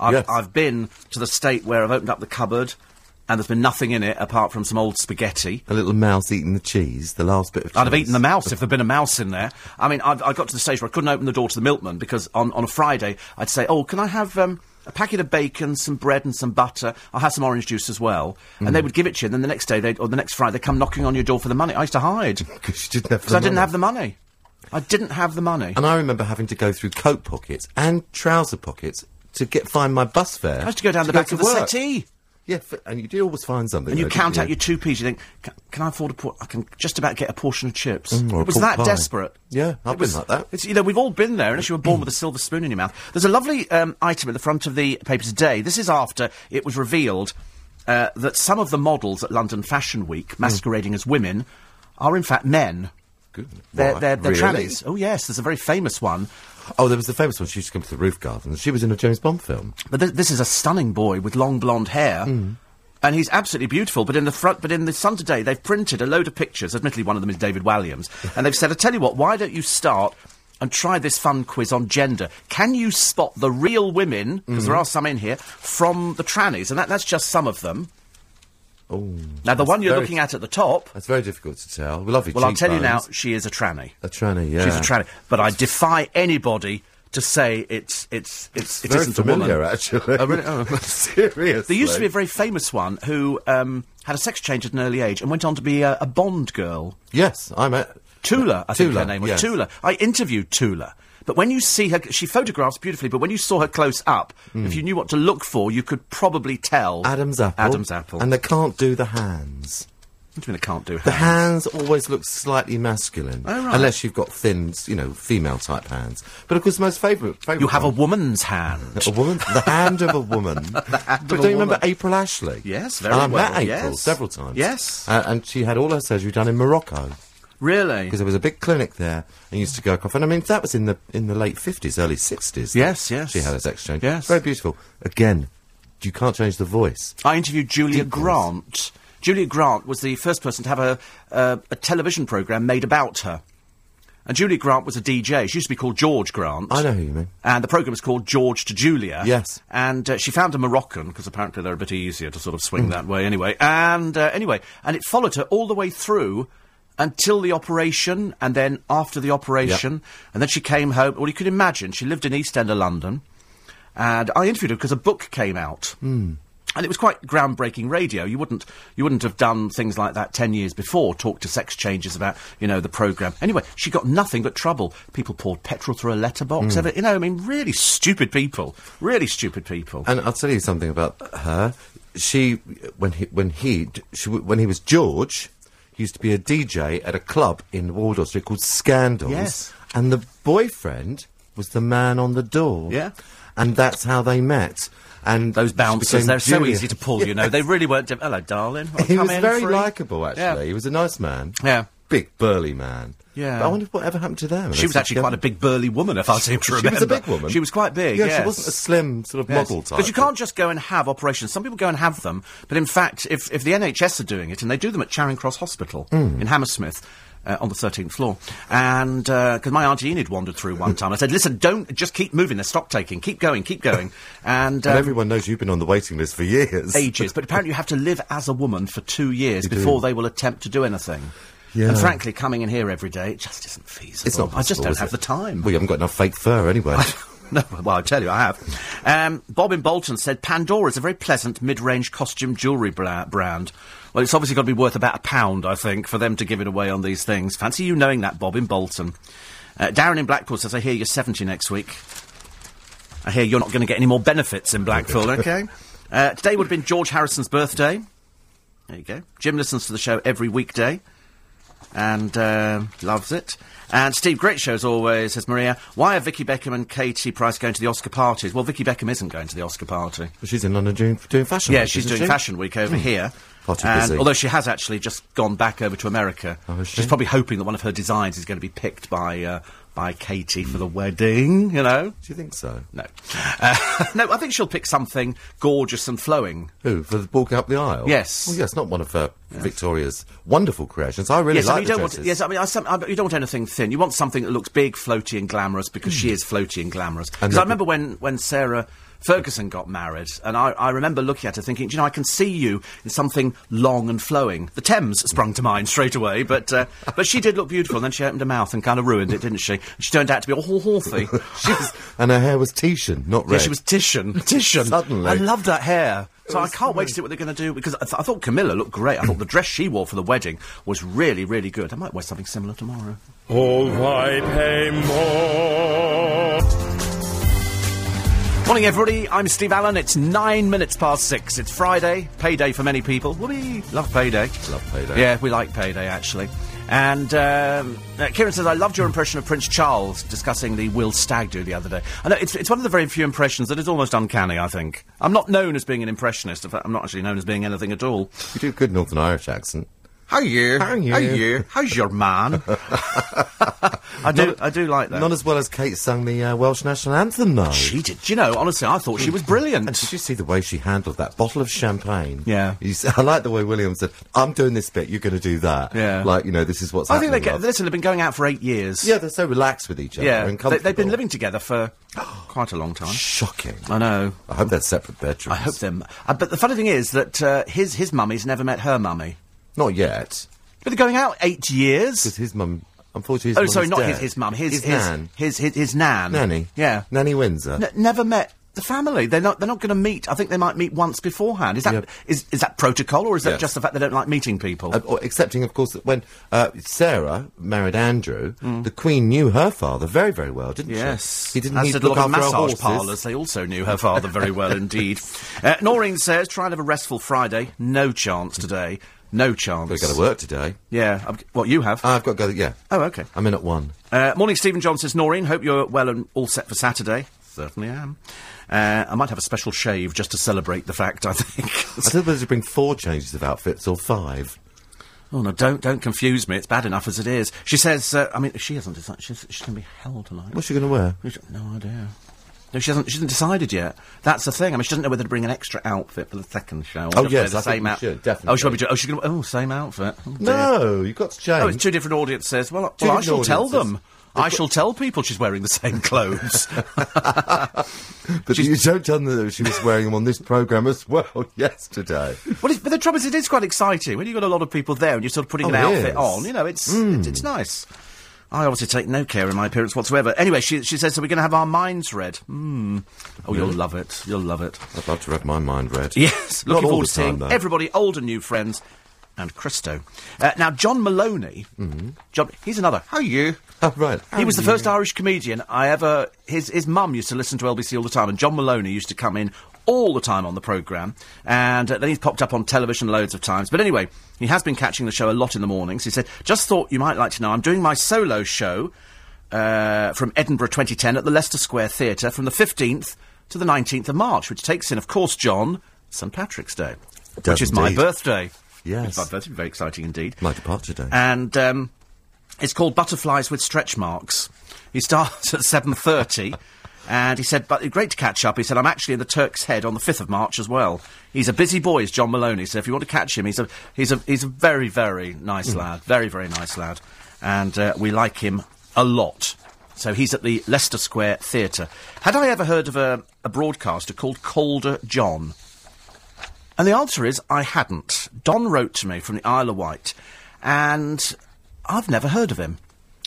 [SPEAKER 1] I've,
[SPEAKER 3] Yes.
[SPEAKER 1] I've been to the state where I've opened up the cupboard and there's been nothing in it apart from some old spaghetti.
[SPEAKER 3] a little mouse eating the cheese, the last bit of cheese.
[SPEAKER 1] I'd have eaten the mouse if there'd been a mouse in there. I mean, I've, I got to the stage where I couldn't open the door to the milkman because on, on a Friday I'd say, "Oh, can I have um, a packet of bacon, some bread, and some butter. I'll have some orange juice as well. And
[SPEAKER 3] Mm.
[SPEAKER 1] they would give it to you, and then the next day, they'd- or the next Friday, they come knocking on your door for the money. I used to hide
[SPEAKER 3] Because you didn't have
[SPEAKER 1] because I didn't have the money. I didn't have the money.
[SPEAKER 3] And I remember having to go through coat pockets and trouser pockets to get find my bus fare.
[SPEAKER 1] I used to go down the back
[SPEAKER 3] to
[SPEAKER 1] of the
[SPEAKER 3] work.
[SPEAKER 1] settee.
[SPEAKER 3] Yeah, and you did always find something.
[SPEAKER 1] And you count out your two p's. You think, can, can I afford a por- I can just about get a portion of chips.
[SPEAKER 3] Mm,
[SPEAKER 1] it was that
[SPEAKER 3] pie.
[SPEAKER 1] desperate.
[SPEAKER 3] Yeah, I've
[SPEAKER 1] It was-
[SPEAKER 3] been like that.
[SPEAKER 1] It's, you know, we've all been there, unless you were born with a silver spoon in your mouth. There's a lovely um, item at the front of the paper today. This is after it was revealed uh, that some of the models at London Fashion Week, masquerading as women, are in fact men.
[SPEAKER 3] Good.
[SPEAKER 1] They're,
[SPEAKER 3] Why?
[SPEAKER 1] they're, they're
[SPEAKER 3] Really?
[SPEAKER 1] trannies. Oh, yes, there's a very famous one.
[SPEAKER 3] Oh, there was the famous one. She used to come to the roof garden. She was in a James Bond film.
[SPEAKER 1] But th- this is a stunning boy with long blonde hair.
[SPEAKER 3] Mm.
[SPEAKER 1] And he's absolutely beautiful, but in the front, but in the Sun today, they've printed a load of pictures. Admittedly, one of them is David Walliams, and they've said, "I tell you what, why don't you start and try this fun quiz on gender? Can you spot the real women because
[SPEAKER 3] Mm.
[SPEAKER 1] there are some in here from the trannies, and that, that's just some of them.
[SPEAKER 3] Oh,
[SPEAKER 1] Now, the one you're looking at at the top,
[SPEAKER 3] that's very difficult to tell. Lovely.
[SPEAKER 1] well, I'll tell you now,
[SPEAKER 3] cheekbones.
[SPEAKER 1] she is a tranny.
[SPEAKER 3] A tranny, yeah.
[SPEAKER 1] She's a tranny, but I defy anybody to say it's it's it's it
[SPEAKER 3] Very
[SPEAKER 1] isn't a
[SPEAKER 3] familiar,
[SPEAKER 1] woman.
[SPEAKER 3] actually.
[SPEAKER 1] Oh, really? Oh.
[SPEAKER 3] Seriously.
[SPEAKER 1] There used to be a very famous one who um, had a sex change at an early age and went on to be a, a Bond girl.
[SPEAKER 3] Yes, I met.
[SPEAKER 1] Tula, I think her name was.
[SPEAKER 3] yes.
[SPEAKER 1] Tula. I interviewed Tula. But when you see her, she photographs beautifully, but when you saw her close up, if you knew what to look for, you could probably tell.
[SPEAKER 3] Hmm. Adam's apple.
[SPEAKER 1] Adam's apple.
[SPEAKER 3] And they can't do the hands.
[SPEAKER 1] what do you mean I can't do
[SPEAKER 3] The
[SPEAKER 1] hands?
[SPEAKER 3] hands always look slightly masculine.
[SPEAKER 1] Oh, right.
[SPEAKER 3] Unless you've got thin, you know, female type hands. But of course, the most favourite. favourite
[SPEAKER 1] You have a woman's hand.
[SPEAKER 3] A woman, the hand of a woman.
[SPEAKER 1] hand
[SPEAKER 3] but
[SPEAKER 1] of
[SPEAKER 3] don't
[SPEAKER 1] a
[SPEAKER 3] you remember. April Ashley?
[SPEAKER 1] Yes, very
[SPEAKER 3] and I
[SPEAKER 1] well,
[SPEAKER 3] met April
[SPEAKER 1] yes.
[SPEAKER 3] several times.
[SPEAKER 1] Yes.
[SPEAKER 3] Uh, and she had all her surgery done in Morocco
[SPEAKER 1] really?
[SPEAKER 3] because there was a big clinic there and used to go off. And I mean, that was in the in the late fifties, early sixties.
[SPEAKER 1] Yes, yes.
[SPEAKER 3] She had her sex change.
[SPEAKER 1] Yes.
[SPEAKER 3] very beautiful. Again, you can't change the voice.
[SPEAKER 1] I interviewed Julia. Grant. Julia Grant was the first person to have a, uh, a television programme made about her. And Julia Grant was a DJ. She used to be called George Grant.
[SPEAKER 3] I know who you mean.
[SPEAKER 1] And the programme was called George to Julia.
[SPEAKER 3] Yes.
[SPEAKER 1] And uh, she found a Moroccan, because apparently they're a bit easier to sort of
[SPEAKER 3] Hmm.
[SPEAKER 1] swing that way anyway. And uh, anyway, and it followed her all the way through until the operation, and then after the operation. And then she came home. Well, you could imagine, she lived in East End of London. And I interviewed her because a book came out.
[SPEAKER 3] Hmm.
[SPEAKER 1] And it was quite groundbreaking radio. You wouldn't, you wouldn't have done things like that ten years before. Talk to sex changes about, you know, the program. Anyway, she got nothing but trouble. People poured petrol through a letterbox. Ever, you know, I mean, really stupid people. Really stupid people.
[SPEAKER 3] And I'll tell you something about her. She, when he, when he, she, when he was George, used to be a DJ at a club in Wardour Street called Scandals.
[SPEAKER 1] Yes.
[SPEAKER 3] And the boyfriend was the man on the door.
[SPEAKER 1] Yeah.
[SPEAKER 3] And that's how they met. And
[SPEAKER 1] Those bouncers, they're so easy to pull, you know. They really weren't. Hello, darling. Wanna
[SPEAKER 3] He was very likable, actually.
[SPEAKER 1] Yeah.
[SPEAKER 3] He was a nice man.
[SPEAKER 1] Yeah.
[SPEAKER 3] Big, burly man.
[SPEAKER 1] Yeah.
[SPEAKER 3] But I wonder if whatever happened to them.
[SPEAKER 1] She was actually quite a big burly woman, if I seem to
[SPEAKER 3] She was a big woman.
[SPEAKER 1] She was quite big.
[SPEAKER 3] Yeah,
[SPEAKER 1] yes.
[SPEAKER 3] she wasn't a slim sort of model type.
[SPEAKER 1] Because you can't just go and have operations. Some people go and have them, but in fact, if, if the NHS are doing it, and they do them at Charing Cross Hospital
[SPEAKER 3] Hmm.
[SPEAKER 1] in Hammersmith, uh, on the 13th floor, and because my auntie Enid wandered through one time, I said, "Listen, don't just keep moving. They're stock taking. Keep going, keep going." And,
[SPEAKER 3] And
[SPEAKER 1] um,
[SPEAKER 3] everyone knows you've been on the waiting list for years.
[SPEAKER 1] ages, but apparently you have to live as a woman for two years before they will attempt to do anything.
[SPEAKER 3] Yeah.
[SPEAKER 1] And frankly, coming in here every day, it just isn't feasible.
[SPEAKER 3] It's not
[SPEAKER 1] I just don't have
[SPEAKER 3] it?
[SPEAKER 1] the time.
[SPEAKER 3] Well, you haven't got enough fake fur anyway.
[SPEAKER 1] No, well, I tell you, I have. Um, Bob in Bolton said Pandora is a very pleasant mid-range costume jewellery bra- brand. Well, it's obviously got to be worth about a pound, I think, for them to give it away on these things. Fancy you knowing that, Bob in Bolton. Uh, Darren in Blackpool says, I hear you're 70 next week. I hear you're not going to get any more benefits in Blackpool, okay? Uh, today would have been George Harrison's birthday. There you go. Jim listens to the show every weekday and uh, loves it. And Steve, great show as always, says Maria. Why are Vicky Beckham and Katie Price going to the Oscar parties? Well, Vicky Beckham isn't going to the Oscar party.
[SPEAKER 3] she's in London doing, doing fashion.
[SPEAKER 1] Yeah,
[SPEAKER 3] week,
[SPEAKER 1] she's doing
[SPEAKER 3] she?
[SPEAKER 1] Fashion Week over here.
[SPEAKER 3] Far too
[SPEAKER 1] And
[SPEAKER 3] busy.
[SPEAKER 1] although she has actually just gone back over to America,
[SPEAKER 3] Oh, is she?
[SPEAKER 1] she's probably hoping that one of her designs is going to be picked by uh, by Katie for the wedding. You know.
[SPEAKER 3] Do you think so?
[SPEAKER 1] No, uh, no. I think she'll pick something gorgeous and flowing.
[SPEAKER 3] Who for the walk up the aisle?
[SPEAKER 1] Yes.
[SPEAKER 3] Well, yes, not one of her Victoria's wonderful creations. I really
[SPEAKER 1] yes, I
[SPEAKER 3] like
[SPEAKER 1] mean, you don't want.
[SPEAKER 3] dresses.
[SPEAKER 1] Yes, I mean, I, some, I, you don't want anything thin. You want something that looks big, floaty, and glamorous because she is floaty and glamorous. Because I remember when when Sarah. Ferguson got married, and I, I remember looking at her thinking, you know, I can see you in something long and flowing. The Thames sprung to mind straight away, but uh, but she did look beautiful, and then she opened her mouth and kind of ruined it, didn't she? She turned out to be all horthy.
[SPEAKER 3] Was, and her hair was Titian, not red.
[SPEAKER 1] yeah, she was Titian. Titian.
[SPEAKER 3] Suddenly.
[SPEAKER 1] I love that hair. So I can't wait to see what they're going to do because I, th- I thought Camilla looked great. I thought the dress she wore for the wedding was really, really good. I might wear something similar tomorrow.
[SPEAKER 6] Oh, why pay more?
[SPEAKER 1] Morning, everybody. I'm Steve Allen. It's nine minutes past six. It's Friday, payday for many people. Whoopee! Love payday.
[SPEAKER 3] Love payday.
[SPEAKER 1] Yeah, we like payday actually. And um, uh, Kieran says, "I loved your impression of Prince Charles discussing the Will Stag do the other day. I know it's, it's one of the very few impressions that is almost uncanny. I think I'm not known as being an impressionist. In fact, I'm not actually known as being anything at all.
[SPEAKER 3] You do a good Northern Irish accent.
[SPEAKER 1] How you?
[SPEAKER 3] How you?
[SPEAKER 1] How you? How's your man? I do. I do like that.
[SPEAKER 3] Not as well as Kate sung the uh, Welsh national anthem, though.
[SPEAKER 1] she did. Do you know? Honestly, I thought she was brilliant.
[SPEAKER 3] And did you see the way she handled that bottle of champagne?
[SPEAKER 1] Yeah.
[SPEAKER 3] You s- I like the way William said, "I'm doing this bit, you're going to do that."
[SPEAKER 1] Yeah.
[SPEAKER 3] Like you know, this is what's
[SPEAKER 1] I think they get.
[SPEAKER 3] Love.
[SPEAKER 1] Listen, they've been going out for eight years.
[SPEAKER 3] Yeah, they're so relaxed with each other.
[SPEAKER 1] yeah.
[SPEAKER 3] and
[SPEAKER 1] They, they've been living together for quite a long time.
[SPEAKER 3] Shocking.
[SPEAKER 1] I know.
[SPEAKER 3] I hope they're separate bedrooms.
[SPEAKER 1] I hope them. Uh, but the funny thing is that uh, his his mummy's never met her mummy.
[SPEAKER 3] Not yet,
[SPEAKER 1] But they're going out eight years.
[SPEAKER 3] because his mum, unfortunately, his
[SPEAKER 1] Oh,
[SPEAKER 3] mum
[SPEAKER 1] sorry,
[SPEAKER 3] is
[SPEAKER 1] not
[SPEAKER 3] dead.
[SPEAKER 1] his, his mum. His,
[SPEAKER 3] his,
[SPEAKER 1] his,
[SPEAKER 3] nan,
[SPEAKER 1] His, his, his nan.
[SPEAKER 3] nanny.
[SPEAKER 1] Yeah.
[SPEAKER 3] Nanny Windsor.
[SPEAKER 1] N- never met the family. They're not. They're not going to meet. I think they might meet once beforehand. Is that is is that protocol, or is that just the fact they don't like meeting people?
[SPEAKER 3] Uh, or excepting, of course, that when uh, Sarah married Andrew, the Queen knew her father very, very well, didn't.
[SPEAKER 1] Yes,
[SPEAKER 3] she? He didn't
[SPEAKER 1] As
[SPEAKER 3] need
[SPEAKER 1] did
[SPEAKER 3] to
[SPEAKER 1] a
[SPEAKER 3] look
[SPEAKER 1] lot of
[SPEAKER 3] after her
[SPEAKER 1] massage
[SPEAKER 3] horses.
[SPEAKER 1] parlours. They also knew her father very well indeed. Uh, Noreen says, "Try and have a restful Friday. No chance today. No chance.
[SPEAKER 3] We've got to work today.
[SPEAKER 1] Yeah. I've, what you have?
[SPEAKER 3] I've got to go. Yeah.
[SPEAKER 1] oh, okay.
[SPEAKER 3] I'm in at one.
[SPEAKER 1] Uh, morning, Stephen John says, Noreen, hope you're well and all set for Saturday. Certainly am. Uh, I might have a special shave just to celebrate the fact, I think.
[SPEAKER 3] I don't whether to bring four changes of outfits or five.
[SPEAKER 1] oh, no, don't, don't confuse me. It's bad enough as it is. She says, uh, I mean, she hasn't decided. She's, she's going to be hell tonight.
[SPEAKER 3] What's she going to wear?
[SPEAKER 1] No idea. No, she hasn't. She hasn't decided yet. That's the thing. I mean, she doesn't know whether to bring an extra outfit for the second show.
[SPEAKER 3] Oh, yes,
[SPEAKER 1] the
[SPEAKER 3] I
[SPEAKER 1] same
[SPEAKER 3] we
[SPEAKER 1] out-
[SPEAKER 3] should, definitely.
[SPEAKER 1] Oh, she'll be. Oh, she's going. to Oh, same outfit. Oh.
[SPEAKER 3] No, you've got to change.
[SPEAKER 1] Oh, it's two different audiences. Well,
[SPEAKER 3] Two
[SPEAKER 1] well I shall tell them. I shall tell people she's wearing the same clothes.
[SPEAKER 3] but you don't tell them that she was wearing them on this programme as well yesterday.
[SPEAKER 1] Well, it's, but the trouble is, it is quite exciting when you've got a lot of people there and you're sort of putting
[SPEAKER 3] Oh,
[SPEAKER 1] an outfit
[SPEAKER 3] is.
[SPEAKER 1] on. You know, it's, it's it's nice. I obviously take no care in my appearance whatsoever. Anyway, she she says, so we're going to have our minds read. Hmm. Oh, you'll love it. You'll love it.
[SPEAKER 3] I'd love to have my mind read.
[SPEAKER 1] Yes, looking forward to seeing
[SPEAKER 3] though.
[SPEAKER 1] everybody, old and new friends, and Christo. Uh, now, John Moloney, John, he's another. How are you?
[SPEAKER 3] Oh, right.
[SPEAKER 1] He was the first Irish comedian I ever. His his mum used to listen to LBC all the time, and John Moloney used to come in all the time on the programme. And uh, then he's popped up on television loads of times. But anyway, he has been catching the show a lot in the mornings. He said, "Just thought you might like to know. I'm doing my solo show uh, from Edinburgh 2010 at the Leicester Square Theatre from the 15th to the 19th of March, which takes in, of course, John St Patrick's Day,
[SPEAKER 3] does
[SPEAKER 1] which is my birthday.
[SPEAKER 3] Yes.
[SPEAKER 1] It's my birthday. Very exciting indeed.
[SPEAKER 3] My departure day.
[SPEAKER 1] And um, it's called Butterflies with Stretch Marks. He starts at 7.30. And he said, but great to catch up. He said, I'm actually in the Turk's Head on the 5th of March as well. He's a busy boy, is John Moloney. So if you want to catch him, he's a, he's a, he's a very, very nice lad. Very, very nice lad. And uh, we like him a lot. So he's at the Leicester Square Theatre. Had I ever heard of a, a broadcaster called Calder John? And the answer is I hadn't. Don wrote to me from the Isle of Wight, and I've never heard of him.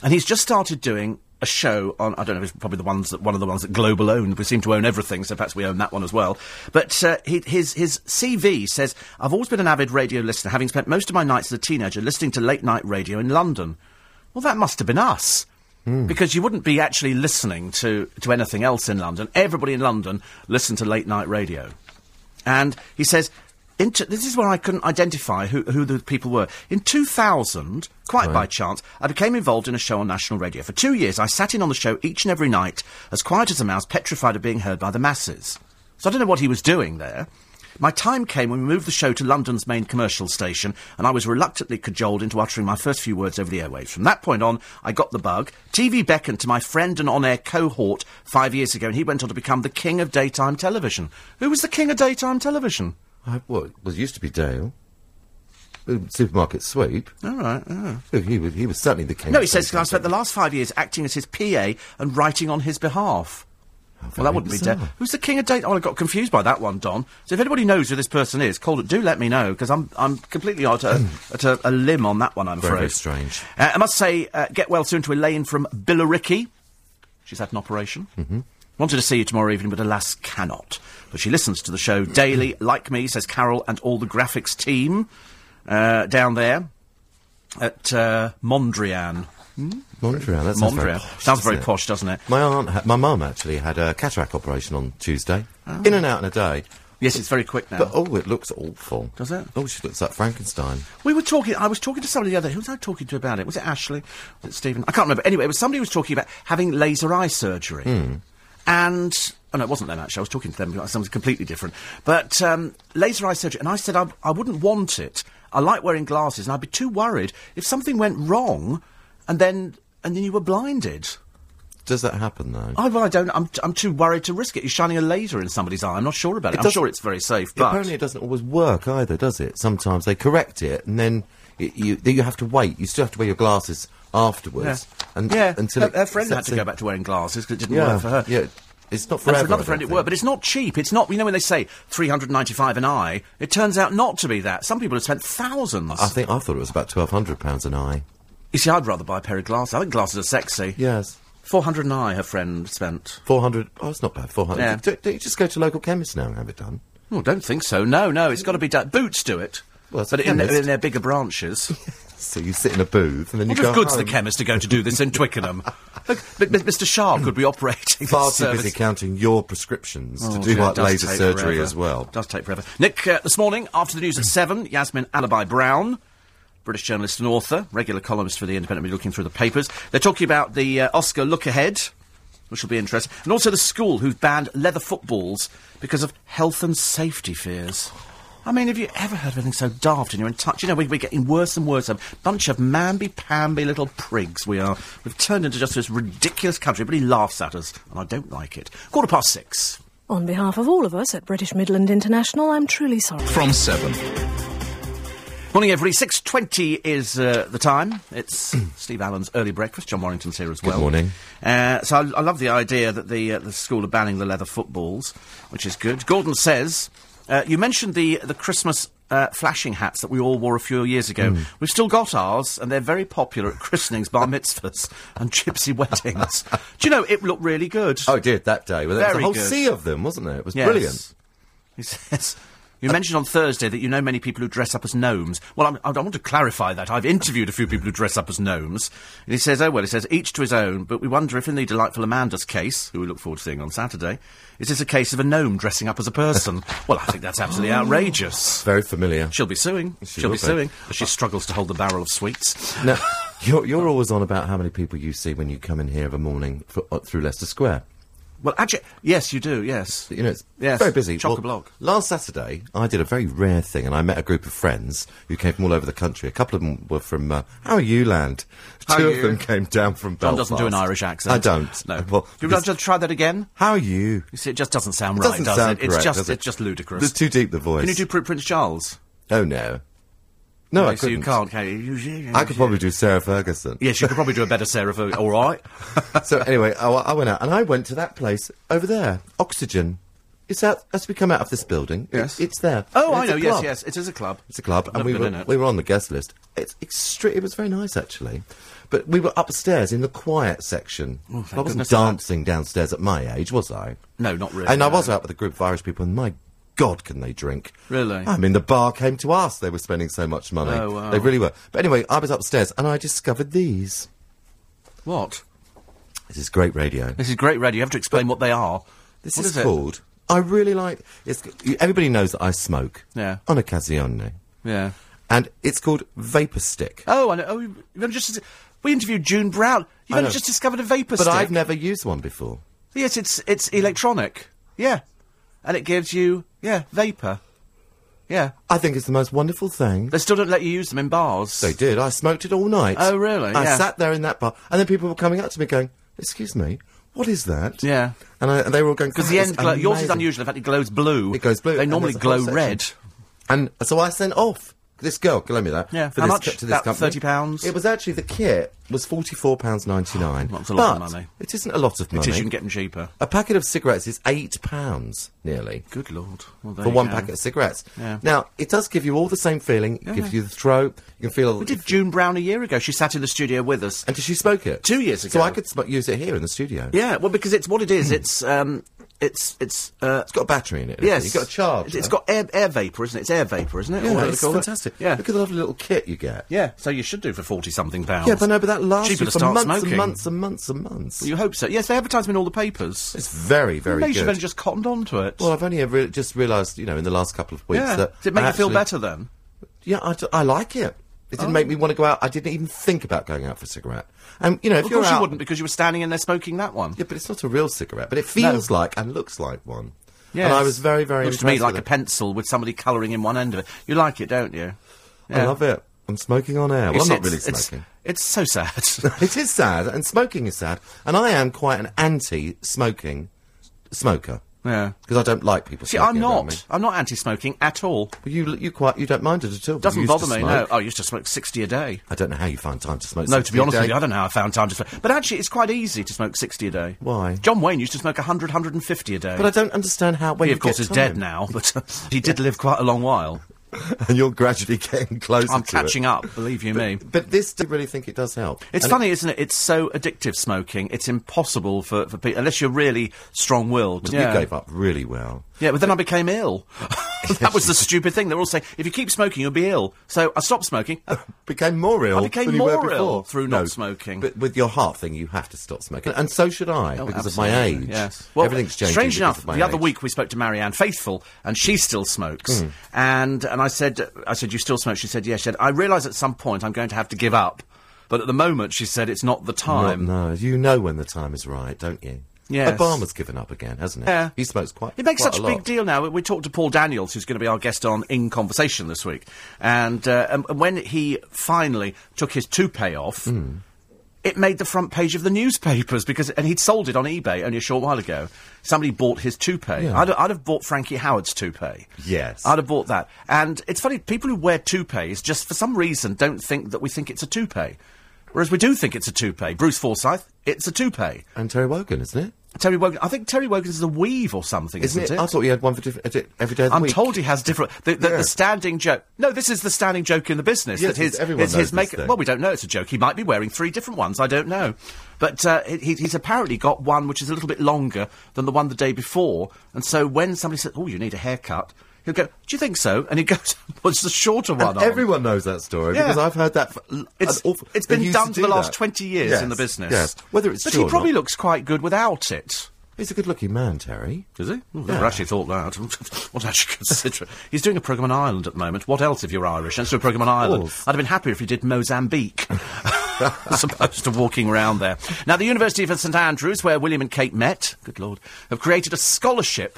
[SPEAKER 1] And he's just started doing a show on I don't know if it's probably the ones that one of the ones that Global owned. We seem to own everything, so perhaps we own that one as well. But uh, he, his his CV says I've always been an avid radio listener, having spent most of my nights as a teenager listening to late night radio in London. Well, that must have been us. Because you wouldn't be actually listening to, to anything else in London. Everybody in London listened to late night radio. And he says, into, this is where I couldn't identify who, who the people were. In 2000, quite by chance, I became involved in a show on national radio. For two years, I sat in on the show each and every night, as quiet as a mouse, petrified of being heard by the masses. So I don't know what he was doing there. My time came when we moved the show to London's main commercial station, and I was reluctantly cajoled into uttering my first few words over the airwaves. From that point on, I got the bug. TV beckoned to my friend and on-air cohort five years ago, and he went on to become the king of daytime television. Who was the king of daytime television?
[SPEAKER 3] I, well, it was used to be Dale. Supermarket sweep.
[SPEAKER 1] All right.
[SPEAKER 3] Look, He was, he was certainly the king.
[SPEAKER 1] No, he says, I spent the last five years acting as his PA and writing on his behalf. Well, that wouldn't be Dale. Who's the king of date? Oh, I got confused by that one, Don. So if anybody knows who this person is, call it. Do let me know because I'm I'm completely at a, at a, a limb on that one. I'm
[SPEAKER 3] Very,
[SPEAKER 1] afraid.
[SPEAKER 3] very strange.
[SPEAKER 1] Uh, I must say, uh, get well soon to Elaine from Billericay. She's had an operation. Mm-hmm. Wanted to see you tomorrow evening, but alas, cannot. But she listens to the show daily, like me, says Carol and all the graphics team uh, down there at uh, Mondrian.
[SPEAKER 3] Mondrian. That sounds very posh,
[SPEAKER 1] Sounds very
[SPEAKER 3] doesn't it?
[SPEAKER 1] posh, doesn't it?
[SPEAKER 3] My aunt, ha- my mum actually had a cataract operation on Tuesday.
[SPEAKER 1] Oh.
[SPEAKER 3] In and out in a day.
[SPEAKER 1] Yes, it's very quick now.
[SPEAKER 3] But oh, it looks awful.
[SPEAKER 1] Does it?
[SPEAKER 3] Oh, she looks like Frankenstein.
[SPEAKER 1] We were talking. I was talking to somebody the other. Day. Who was I talking to about it? Was it Ashley? Was it Stephen? I can't remember. Anyway, it was somebody who was talking about having laser eye surgery, and oh no, it wasn't them actually. I was talking to them about something completely different. But um, laser eye surgery, and I said I, I wouldn't want it. I like wearing glasses, and I'd be too worried if something went wrong, and then and then you were blinded.
[SPEAKER 3] Does that happen though?
[SPEAKER 1] I, well, I don't. I'm, I'm too worried to risk it. You're shining a laser in somebody's eye. I'm not sure about it.
[SPEAKER 3] It
[SPEAKER 1] I'm sure it's very safe, but
[SPEAKER 3] Apparently, it doesn't always work either, does it? Sometimes they correct it, and then it, you then you have to wait. You still have to wear your glasses afterwards. And
[SPEAKER 1] yeah,
[SPEAKER 3] until
[SPEAKER 1] her,
[SPEAKER 3] it
[SPEAKER 1] her friend had to go back to wearing glasses because it didn't
[SPEAKER 3] Yeah,
[SPEAKER 1] work for her.
[SPEAKER 3] yeah. It's not
[SPEAKER 1] And
[SPEAKER 3] forever.
[SPEAKER 1] for another friend, it worked, but it's not cheap. It's not, you know, when they say 395 an eye, it turns out not to be that. Some people have spent thousands.
[SPEAKER 3] I think I thought it was about twelve hundred pounds an eye.
[SPEAKER 1] you see, I'd rather buy a pair of glasses. I think glasses are sexy.
[SPEAKER 3] Yes.
[SPEAKER 1] 400 an eye, her friend spent.
[SPEAKER 3] Four hundred. Oh, it's not bad. Four hundred.
[SPEAKER 1] Yeah.
[SPEAKER 3] Don't, don't you just go to local chemist now and have it done?
[SPEAKER 1] Oh, don't think so. No, no, it's got to be done. Boots do it.
[SPEAKER 3] Well,
[SPEAKER 1] but in, in their bigger branches.
[SPEAKER 3] So you sit in a booth and then
[SPEAKER 1] What
[SPEAKER 3] you go
[SPEAKER 1] good's
[SPEAKER 3] home.
[SPEAKER 1] the chemist are going to do this in Twickenham? Look, but, but Mr. Sharp could be operating
[SPEAKER 3] Far too
[SPEAKER 1] service.
[SPEAKER 3] busy counting your prescriptions
[SPEAKER 1] Oh,
[SPEAKER 3] to do
[SPEAKER 1] dear,
[SPEAKER 3] like laser surgery
[SPEAKER 1] forever.
[SPEAKER 3] as well.
[SPEAKER 1] Does take forever. Nick, uh, this morning after the news at seven, Yasmin Alibhai-Brown, British journalist and author, regular columnist for the Independent, will be looking through the papers. They're talking about the uh, Oscar look ahead, which will be interesting, and also the school who've banned leather footballs because of health and safety fears. I mean, have you ever heard of anything so daft and you're in touch? You know, we- we're getting worse and worse. A bunch of mamby-pamby little prigs we are. We've turned into just this ridiculous country. Everybody laughs at us, and I don't like it. Quarter past six.
[SPEAKER 7] On behalf of all of us at British Midland International, I'm truly sorry.
[SPEAKER 5] From 7.
[SPEAKER 1] Morning, everybody. Six twenty is uh, the time. It's Steve Allen's early breakfast. John Warrington's here as well.
[SPEAKER 3] Good morning.
[SPEAKER 1] Uh, so I, I love the idea that the uh, the school are banning the leather footballs, which is good. Gordon says uh, you mentioned the the Christmas. Uh, flashing hats that we all wore a few years ago.
[SPEAKER 3] Hmm.
[SPEAKER 1] We've still got ours, and they're very popular at christenings, bar mitzvahs, and gypsy weddings. Do you know it looked really good?
[SPEAKER 3] Oh, it did that day. Well, there was a whole
[SPEAKER 1] good.
[SPEAKER 3] sea of them, wasn't there? It was
[SPEAKER 1] Yes.
[SPEAKER 3] brilliant.
[SPEAKER 1] He says. You mentioned on Thursday that you know many people who dress up as gnomes. Well, I'm, I want to clarify that. I've interviewed a few people who dress up as gnomes. And he says, oh, well, he says, each to his own, but we wonder if in the delightful Amanda's case, who we look forward to seeing on Saturday, is this a case of a gnome dressing up as a person? well, I think that's absolutely outrageous.
[SPEAKER 3] Very familiar.
[SPEAKER 1] She'll be suing.
[SPEAKER 3] She
[SPEAKER 1] She'll be
[SPEAKER 3] be.
[SPEAKER 1] suing. She struggles to hold the barrel of sweets.
[SPEAKER 3] Now, you're, you're always on about how many people you see when you come in here of a morning for, uh, through Leicester Square.
[SPEAKER 1] Well, actually, yes, you do, yes.
[SPEAKER 3] You know, it's
[SPEAKER 1] Yes,
[SPEAKER 3] very busy.
[SPEAKER 1] chock-a-block.
[SPEAKER 3] last Saturday, I did a very rare thing, and I met a group of friends who came from all over the country. A couple of them were from uh, How are you land?
[SPEAKER 1] How
[SPEAKER 3] Two
[SPEAKER 1] are
[SPEAKER 3] of
[SPEAKER 1] you?
[SPEAKER 3] them came down from
[SPEAKER 1] John
[SPEAKER 3] Belfast.
[SPEAKER 1] doesn't do an Irish accent.
[SPEAKER 3] I don't.
[SPEAKER 1] No.
[SPEAKER 3] Well,
[SPEAKER 1] Do you want to try that again?
[SPEAKER 3] how are you?
[SPEAKER 1] You see, it just doesn't sound
[SPEAKER 3] It
[SPEAKER 1] right,
[SPEAKER 3] doesn't
[SPEAKER 1] does
[SPEAKER 3] sound
[SPEAKER 1] it? It's just,
[SPEAKER 3] does it?
[SPEAKER 1] it's just ludicrous.
[SPEAKER 3] It's too deep, the voice.
[SPEAKER 1] Can you do Prince Charles?
[SPEAKER 3] Oh, no. No, I
[SPEAKER 1] so you
[SPEAKER 3] couldn't.
[SPEAKER 1] can't, can you?
[SPEAKER 3] I could probably do Sarah Ferguson.
[SPEAKER 1] Yes, you could probably do a better Sarah. For, all right.
[SPEAKER 3] so anyway, I, I went out and I went to that place over there, Oxygen. It's out as we come out of this building. it-
[SPEAKER 1] Yes.
[SPEAKER 3] it's there.
[SPEAKER 1] Oh,
[SPEAKER 3] And
[SPEAKER 1] I know. Yes, yes. It is a club.
[SPEAKER 3] It's a club, and we were,
[SPEAKER 1] in it.
[SPEAKER 3] we were on the guest list. It's extre- It was very nice actually, but we were upstairs in the quiet section.
[SPEAKER 1] Oh,
[SPEAKER 3] I wasn't
[SPEAKER 1] for that.
[SPEAKER 3] dancing downstairs at my age, was I?
[SPEAKER 1] No, not really.
[SPEAKER 3] And I was out with a group of Irish people, and my God, can they drink?
[SPEAKER 1] Really?
[SPEAKER 3] I mean, the bar came to us. They were spending so much money.
[SPEAKER 1] Oh, wow.
[SPEAKER 3] They really were. But anyway, I was upstairs, and I discovered these.
[SPEAKER 1] What?
[SPEAKER 3] This is great radio.
[SPEAKER 1] This is great radio. You have to explain what they are.
[SPEAKER 3] This
[SPEAKER 1] What
[SPEAKER 3] is,
[SPEAKER 1] is it?
[SPEAKER 3] called. I really like. It's, everybody knows that I smoke.
[SPEAKER 1] Yeah.
[SPEAKER 3] On occasion.
[SPEAKER 1] Yeah.
[SPEAKER 3] And it's called Vapor Stick.
[SPEAKER 1] Oh, I know. Oh, you've just. We interviewed June Brown. You've only just discovered a vapor
[SPEAKER 3] but
[SPEAKER 1] stick.
[SPEAKER 3] But I've never used one before.
[SPEAKER 1] Yes, it's it's electronic. Yeah, and it gives you yeah vapor. Yeah,
[SPEAKER 3] I think it's the most wonderful thing.
[SPEAKER 1] they still don't let you use them in bars.
[SPEAKER 3] They did. I smoked it all night.
[SPEAKER 1] Oh, really?
[SPEAKER 3] I
[SPEAKER 1] Yeah.
[SPEAKER 3] sat there in that bar, and then people were coming up to me going, "Excuse me, what is that?"
[SPEAKER 1] Yeah.
[SPEAKER 3] And, I, and they were all going
[SPEAKER 1] Because
[SPEAKER 3] oh,
[SPEAKER 1] the
[SPEAKER 3] it's
[SPEAKER 1] end, glow, yours is
[SPEAKER 3] amazing."
[SPEAKER 1] unusual. In fact, it glows blue.
[SPEAKER 3] It goes blue,
[SPEAKER 1] They
[SPEAKER 3] and
[SPEAKER 1] normally
[SPEAKER 3] there's a whole
[SPEAKER 1] glow red.
[SPEAKER 3] And so I sent off This girl, lend me that.
[SPEAKER 1] Yeah,
[SPEAKER 3] for
[SPEAKER 1] how
[SPEAKER 3] this,
[SPEAKER 1] much?
[SPEAKER 3] to this
[SPEAKER 1] About
[SPEAKER 3] company.
[SPEAKER 1] £30?
[SPEAKER 3] It was actually the kit was forty four pounds ninety nine.
[SPEAKER 1] That's a lot
[SPEAKER 3] but
[SPEAKER 1] of money.
[SPEAKER 3] It isn't a lot of money.
[SPEAKER 1] It is, you can get them cheaper.
[SPEAKER 3] a packet of cigarettes is eight pounds nearly.
[SPEAKER 1] Good lord. Well,
[SPEAKER 3] For one
[SPEAKER 1] go.
[SPEAKER 3] packet of cigarettes.
[SPEAKER 1] Yeah.
[SPEAKER 3] Now, it does give you all the same feeling. It gives you the throat. You can feel.
[SPEAKER 1] We did June Brown a year ago. She sat in the studio with us.
[SPEAKER 3] And did she smoke it?
[SPEAKER 1] Two years ago. So.
[SPEAKER 3] I could sm- use it here in the studio.
[SPEAKER 1] Yeah, well, because it's what it is. It's um, it's it's uh,
[SPEAKER 3] It's got a battery in it.
[SPEAKER 1] yes,
[SPEAKER 3] it? You've got a charge.
[SPEAKER 1] It's got air air vapor, isn't it? It's air vapor, isn't it?
[SPEAKER 3] Yeah, it's
[SPEAKER 1] call it.
[SPEAKER 3] fantastic.
[SPEAKER 1] Yeah,
[SPEAKER 3] Look at the lovely little kit you get.
[SPEAKER 1] yeah. So you should do for forty something pounds.
[SPEAKER 3] Yeah, but no, but that lasts
[SPEAKER 1] Cheaper
[SPEAKER 3] you for months
[SPEAKER 1] smoking.
[SPEAKER 3] and months and months and months.
[SPEAKER 1] You hope so. Yes, they advertise in all the papers.
[SPEAKER 3] It's very, very
[SPEAKER 1] Maybe you've only just cottoned onto it.
[SPEAKER 3] Well, I've only ever just realised, you know, in the last couple of weeks
[SPEAKER 1] yeah.
[SPEAKER 3] that
[SPEAKER 1] Does it make
[SPEAKER 3] I
[SPEAKER 1] you feel better then?
[SPEAKER 3] Yeah, I, d- I like it. It didn't make me want to go out. I didn't even think about going out for a cigarette. And you know, if
[SPEAKER 1] Of course
[SPEAKER 3] out,
[SPEAKER 1] you wouldn't because you were standing in there smoking that one.
[SPEAKER 3] yeah, but it's not a real cigarette. But it feels like and looks like one.
[SPEAKER 1] Yes.
[SPEAKER 3] And I was very, very
[SPEAKER 1] Looks to me like a pencil with somebody colouring in one end of it. You like it, don't you?
[SPEAKER 3] I love it. I'm smoking on air. Well, I'm not really
[SPEAKER 1] It's-
[SPEAKER 3] smoking.
[SPEAKER 1] It's, so sad.
[SPEAKER 3] It is sad, and smoking is sad. And I am quite an anti-smoking smoker
[SPEAKER 1] yeah.
[SPEAKER 3] because I don't like people.
[SPEAKER 1] See, I'm not. I'm not anti-smoking at all.
[SPEAKER 3] Well, you you quite you don't mind it at all.
[SPEAKER 1] Doesn't bother me. No, I used to smoke sixty a day.
[SPEAKER 3] I don't know how you find time to smoke.
[SPEAKER 1] No, to be
[SPEAKER 3] 60 a
[SPEAKER 1] honest with you, I don't know how I found time to smoke. But actually, it's quite easy to smoke 60 a day.
[SPEAKER 3] Why?
[SPEAKER 1] John Wayne used to smoke 100, 150 a day.
[SPEAKER 3] But I don't understand how. When
[SPEAKER 1] he, of course, is dead now, but he did live quite a long while.
[SPEAKER 3] and you're gradually getting closer.
[SPEAKER 1] I'm catching
[SPEAKER 3] it.
[SPEAKER 1] up, believe you me.
[SPEAKER 3] But this, do you really think it does help?
[SPEAKER 1] It's
[SPEAKER 3] And
[SPEAKER 1] funny, isn't it? It's so addictive smoking. It's impossible for, for people, unless you're really strong-willed.
[SPEAKER 3] it-
[SPEAKER 1] yeah.
[SPEAKER 3] You gave up really well.
[SPEAKER 1] Yeah, but then I became ill. that was the stupid thing. They were all saying, if you keep smoking, you'll be ill. So I stopped smoking.
[SPEAKER 3] Became more ill.
[SPEAKER 1] I became
[SPEAKER 3] than you were
[SPEAKER 1] more ill through not smoking.
[SPEAKER 3] But with your heart thing, you have to stop smoking, and so should I
[SPEAKER 1] Oh,
[SPEAKER 3] because of my age.
[SPEAKER 1] Yes. Well,
[SPEAKER 3] everything's changing.
[SPEAKER 1] Strange enough, the other
[SPEAKER 3] age.
[SPEAKER 1] week we spoke to Marianne Faithfull, and she still smokes.
[SPEAKER 3] Hmm.
[SPEAKER 1] And and I said, I said, you still smoke? She said, yes. She said, I realise at some point I'm going to have to give up, but at the moment, she said, it's not the
[SPEAKER 3] Not-
[SPEAKER 1] time.
[SPEAKER 3] no, you know when the time is right, don't you?
[SPEAKER 1] Yes.
[SPEAKER 3] Obama's given up again, hasn't he?
[SPEAKER 1] Yeah.
[SPEAKER 3] He smokes quite.
[SPEAKER 1] It makes
[SPEAKER 3] quite
[SPEAKER 1] such a
[SPEAKER 3] lot.
[SPEAKER 1] big deal now. We- talked to Paul Daniels, who's going to be our guest on In Conversation this week, and, uh, and and when he finally took his toupee off.
[SPEAKER 3] Hmm.
[SPEAKER 1] It made the front page of the newspapers because, and he'd sold it on eBay only a short while ago. Somebody bought his toupee.
[SPEAKER 3] Yeah.
[SPEAKER 1] I'd, I'd have bought Frankie Howerd's toupee.
[SPEAKER 3] Yes.
[SPEAKER 1] I'd have bought that. And it's funny, people who wear toupees just for some reason don't think that we think it's a toupee. Whereas we do think it's a toupee. Bruce Forsyth, it's a toupee.
[SPEAKER 3] And Terry Wogan, isn't it?
[SPEAKER 1] Terry Wogan, I think Terry Wogan is a weave or something, isn't,
[SPEAKER 3] Isn't it? I thought he had one for different every day of the
[SPEAKER 1] I'm
[SPEAKER 3] week.
[SPEAKER 1] told he has different. The, the,
[SPEAKER 3] Yeah.
[SPEAKER 1] the standing joke. No, this is the standing joke in the business.
[SPEAKER 3] Yes,
[SPEAKER 1] that his,
[SPEAKER 3] everyone
[SPEAKER 1] his, his make-. Well, we don't know it's a joke. He might be wearing three different ones. I don't know. But uh, he, he's apparently got one which is a little bit longer than the one the day before. And so when somebody says, "Oh, you need a haircut," he'll go, "Do you think so?" And he goes, "What's the shorter one?"
[SPEAKER 3] And
[SPEAKER 1] on?"
[SPEAKER 3] everyone knows that story
[SPEAKER 1] Yeah.
[SPEAKER 3] because I've heard that. For, l-
[SPEAKER 1] It's,
[SPEAKER 3] awful-
[SPEAKER 1] it's been done for the last
[SPEAKER 3] that.
[SPEAKER 1] 20 years
[SPEAKER 3] Yes,
[SPEAKER 1] in the business.
[SPEAKER 3] Yes, whether it's
[SPEAKER 1] But he probably looks quite good without it.
[SPEAKER 3] He's a good-looking man, Terry.
[SPEAKER 1] Is he? Ooh, Never actually thought that. what actually consider? He's doing a programme on Ireland at the moment. What else if you're Irish? Let's do a programme on Ireland. I'd have been happier if he did Mozambique. As opposed to walking around there. Now, the University of St Andrews, where William and Kate met, good lord, have created a scholarship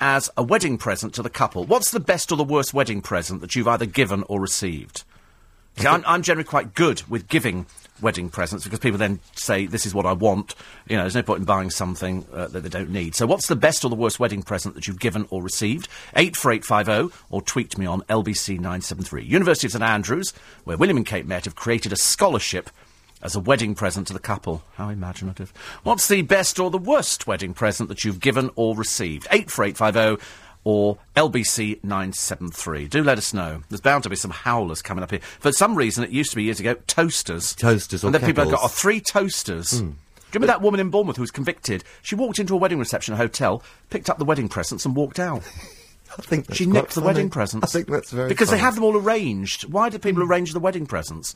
[SPEAKER 1] as a wedding present to the couple. What's the best or the worst wedding present that you've either given or received? See, I'm, I'm generally quite good with giving wedding presents because people then say, this is what I want. You know, there's no point in buying something uh, that they don't need. So what's the best or the worst wedding present that you've given or received? 84850 or tweet me on LBC973. University of St Andrews, where William and Kate met, have created a scholarship as a wedding present to the couple. How imaginative. What's the best or the worst wedding present that you've given or received? 84850 or LBC 973. Do let us know. There's bound to be some howlers coming up here. For some reason, it used to be years ago, toasters.
[SPEAKER 3] Toasters or
[SPEAKER 1] And then people have got oh, three toasters. Do you remember that woman in Bournemouth who was convicted? She walked into a wedding reception at a hotel, picked up the wedding presents and walked out.
[SPEAKER 3] I think that's
[SPEAKER 1] She nicked the
[SPEAKER 3] funny.
[SPEAKER 1] wedding presents.
[SPEAKER 3] I think that's very
[SPEAKER 1] Because they have them all arranged. Why do people hmm. arrange the wedding presents?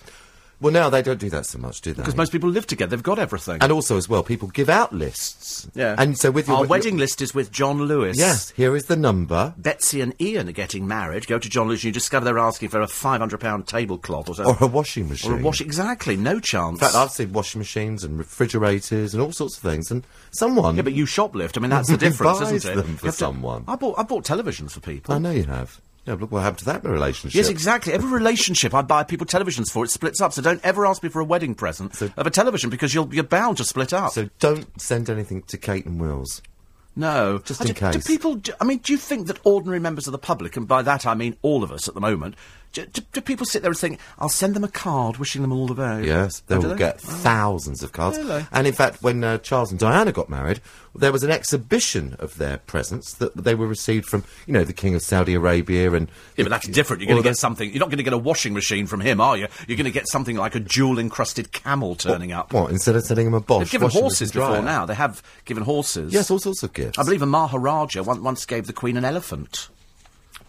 [SPEAKER 3] Well, now they don't do that so much, do they?
[SPEAKER 1] Because most people live together. They've got everything.
[SPEAKER 3] and also as well, people give out lists.
[SPEAKER 1] yeah.
[SPEAKER 3] And so with your
[SPEAKER 1] Our
[SPEAKER 3] your-
[SPEAKER 1] wedding list is with John Lewis.
[SPEAKER 3] Yes, here is the number.
[SPEAKER 1] Betsy and Ian are getting married. Go to John Lewis and you discover they're asking for a £500 tablecloth or so.
[SPEAKER 3] Or a washing machine.
[SPEAKER 1] Or a wash. Exactly. No chance.
[SPEAKER 3] In fact, I've seen washing machines and refrigerators and all sorts of things, and someone.
[SPEAKER 1] yeah, but you shoplift. I mean, that's the difference,
[SPEAKER 3] buys
[SPEAKER 1] isn't it?
[SPEAKER 3] them
[SPEAKER 1] You
[SPEAKER 3] for
[SPEAKER 1] have to-
[SPEAKER 3] someone.
[SPEAKER 1] I bought, I bought televisions for people.
[SPEAKER 3] I know you have. Yeah, look what happened to that relationship.
[SPEAKER 1] Yes, exactly. Every relationship I buy people televisions for, it splits up. So don't ever ask me for a wedding present
[SPEAKER 3] So-
[SPEAKER 1] of a television because you'll, you're bound to split up.
[SPEAKER 3] So don't send anything to Kate and Wills.
[SPEAKER 1] no.
[SPEAKER 3] Just
[SPEAKER 1] I
[SPEAKER 3] in
[SPEAKER 1] do, do
[SPEAKER 3] case.
[SPEAKER 1] people, do, I mean, do you think that ordinary members of the public, and by that I mean all of us at the moment, Do, do, do people sit there and think, I'll send them a card wishing them all the best?
[SPEAKER 3] Yes, they
[SPEAKER 1] Oh, do
[SPEAKER 3] will get thousands of cards.
[SPEAKER 1] Really?
[SPEAKER 3] And in fact, when uh, Charles and Diana got married, there was an exhibition of their presents that they were received from, you know, the King of Saudi Arabia and.
[SPEAKER 1] Yeah, but that's different. You're going to get something. You're not going to get a washing machine from him, are you? You're going to get something like a jewel-encrusted camel turning up.
[SPEAKER 3] What, instead of sending him a Bosch?
[SPEAKER 1] They've given horses before now. They have given horses.
[SPEAKER 3] Yes, all sorts of gifts.
[SPEAKER 1] I believe a Maharaja once, once gave the Queen an elephant.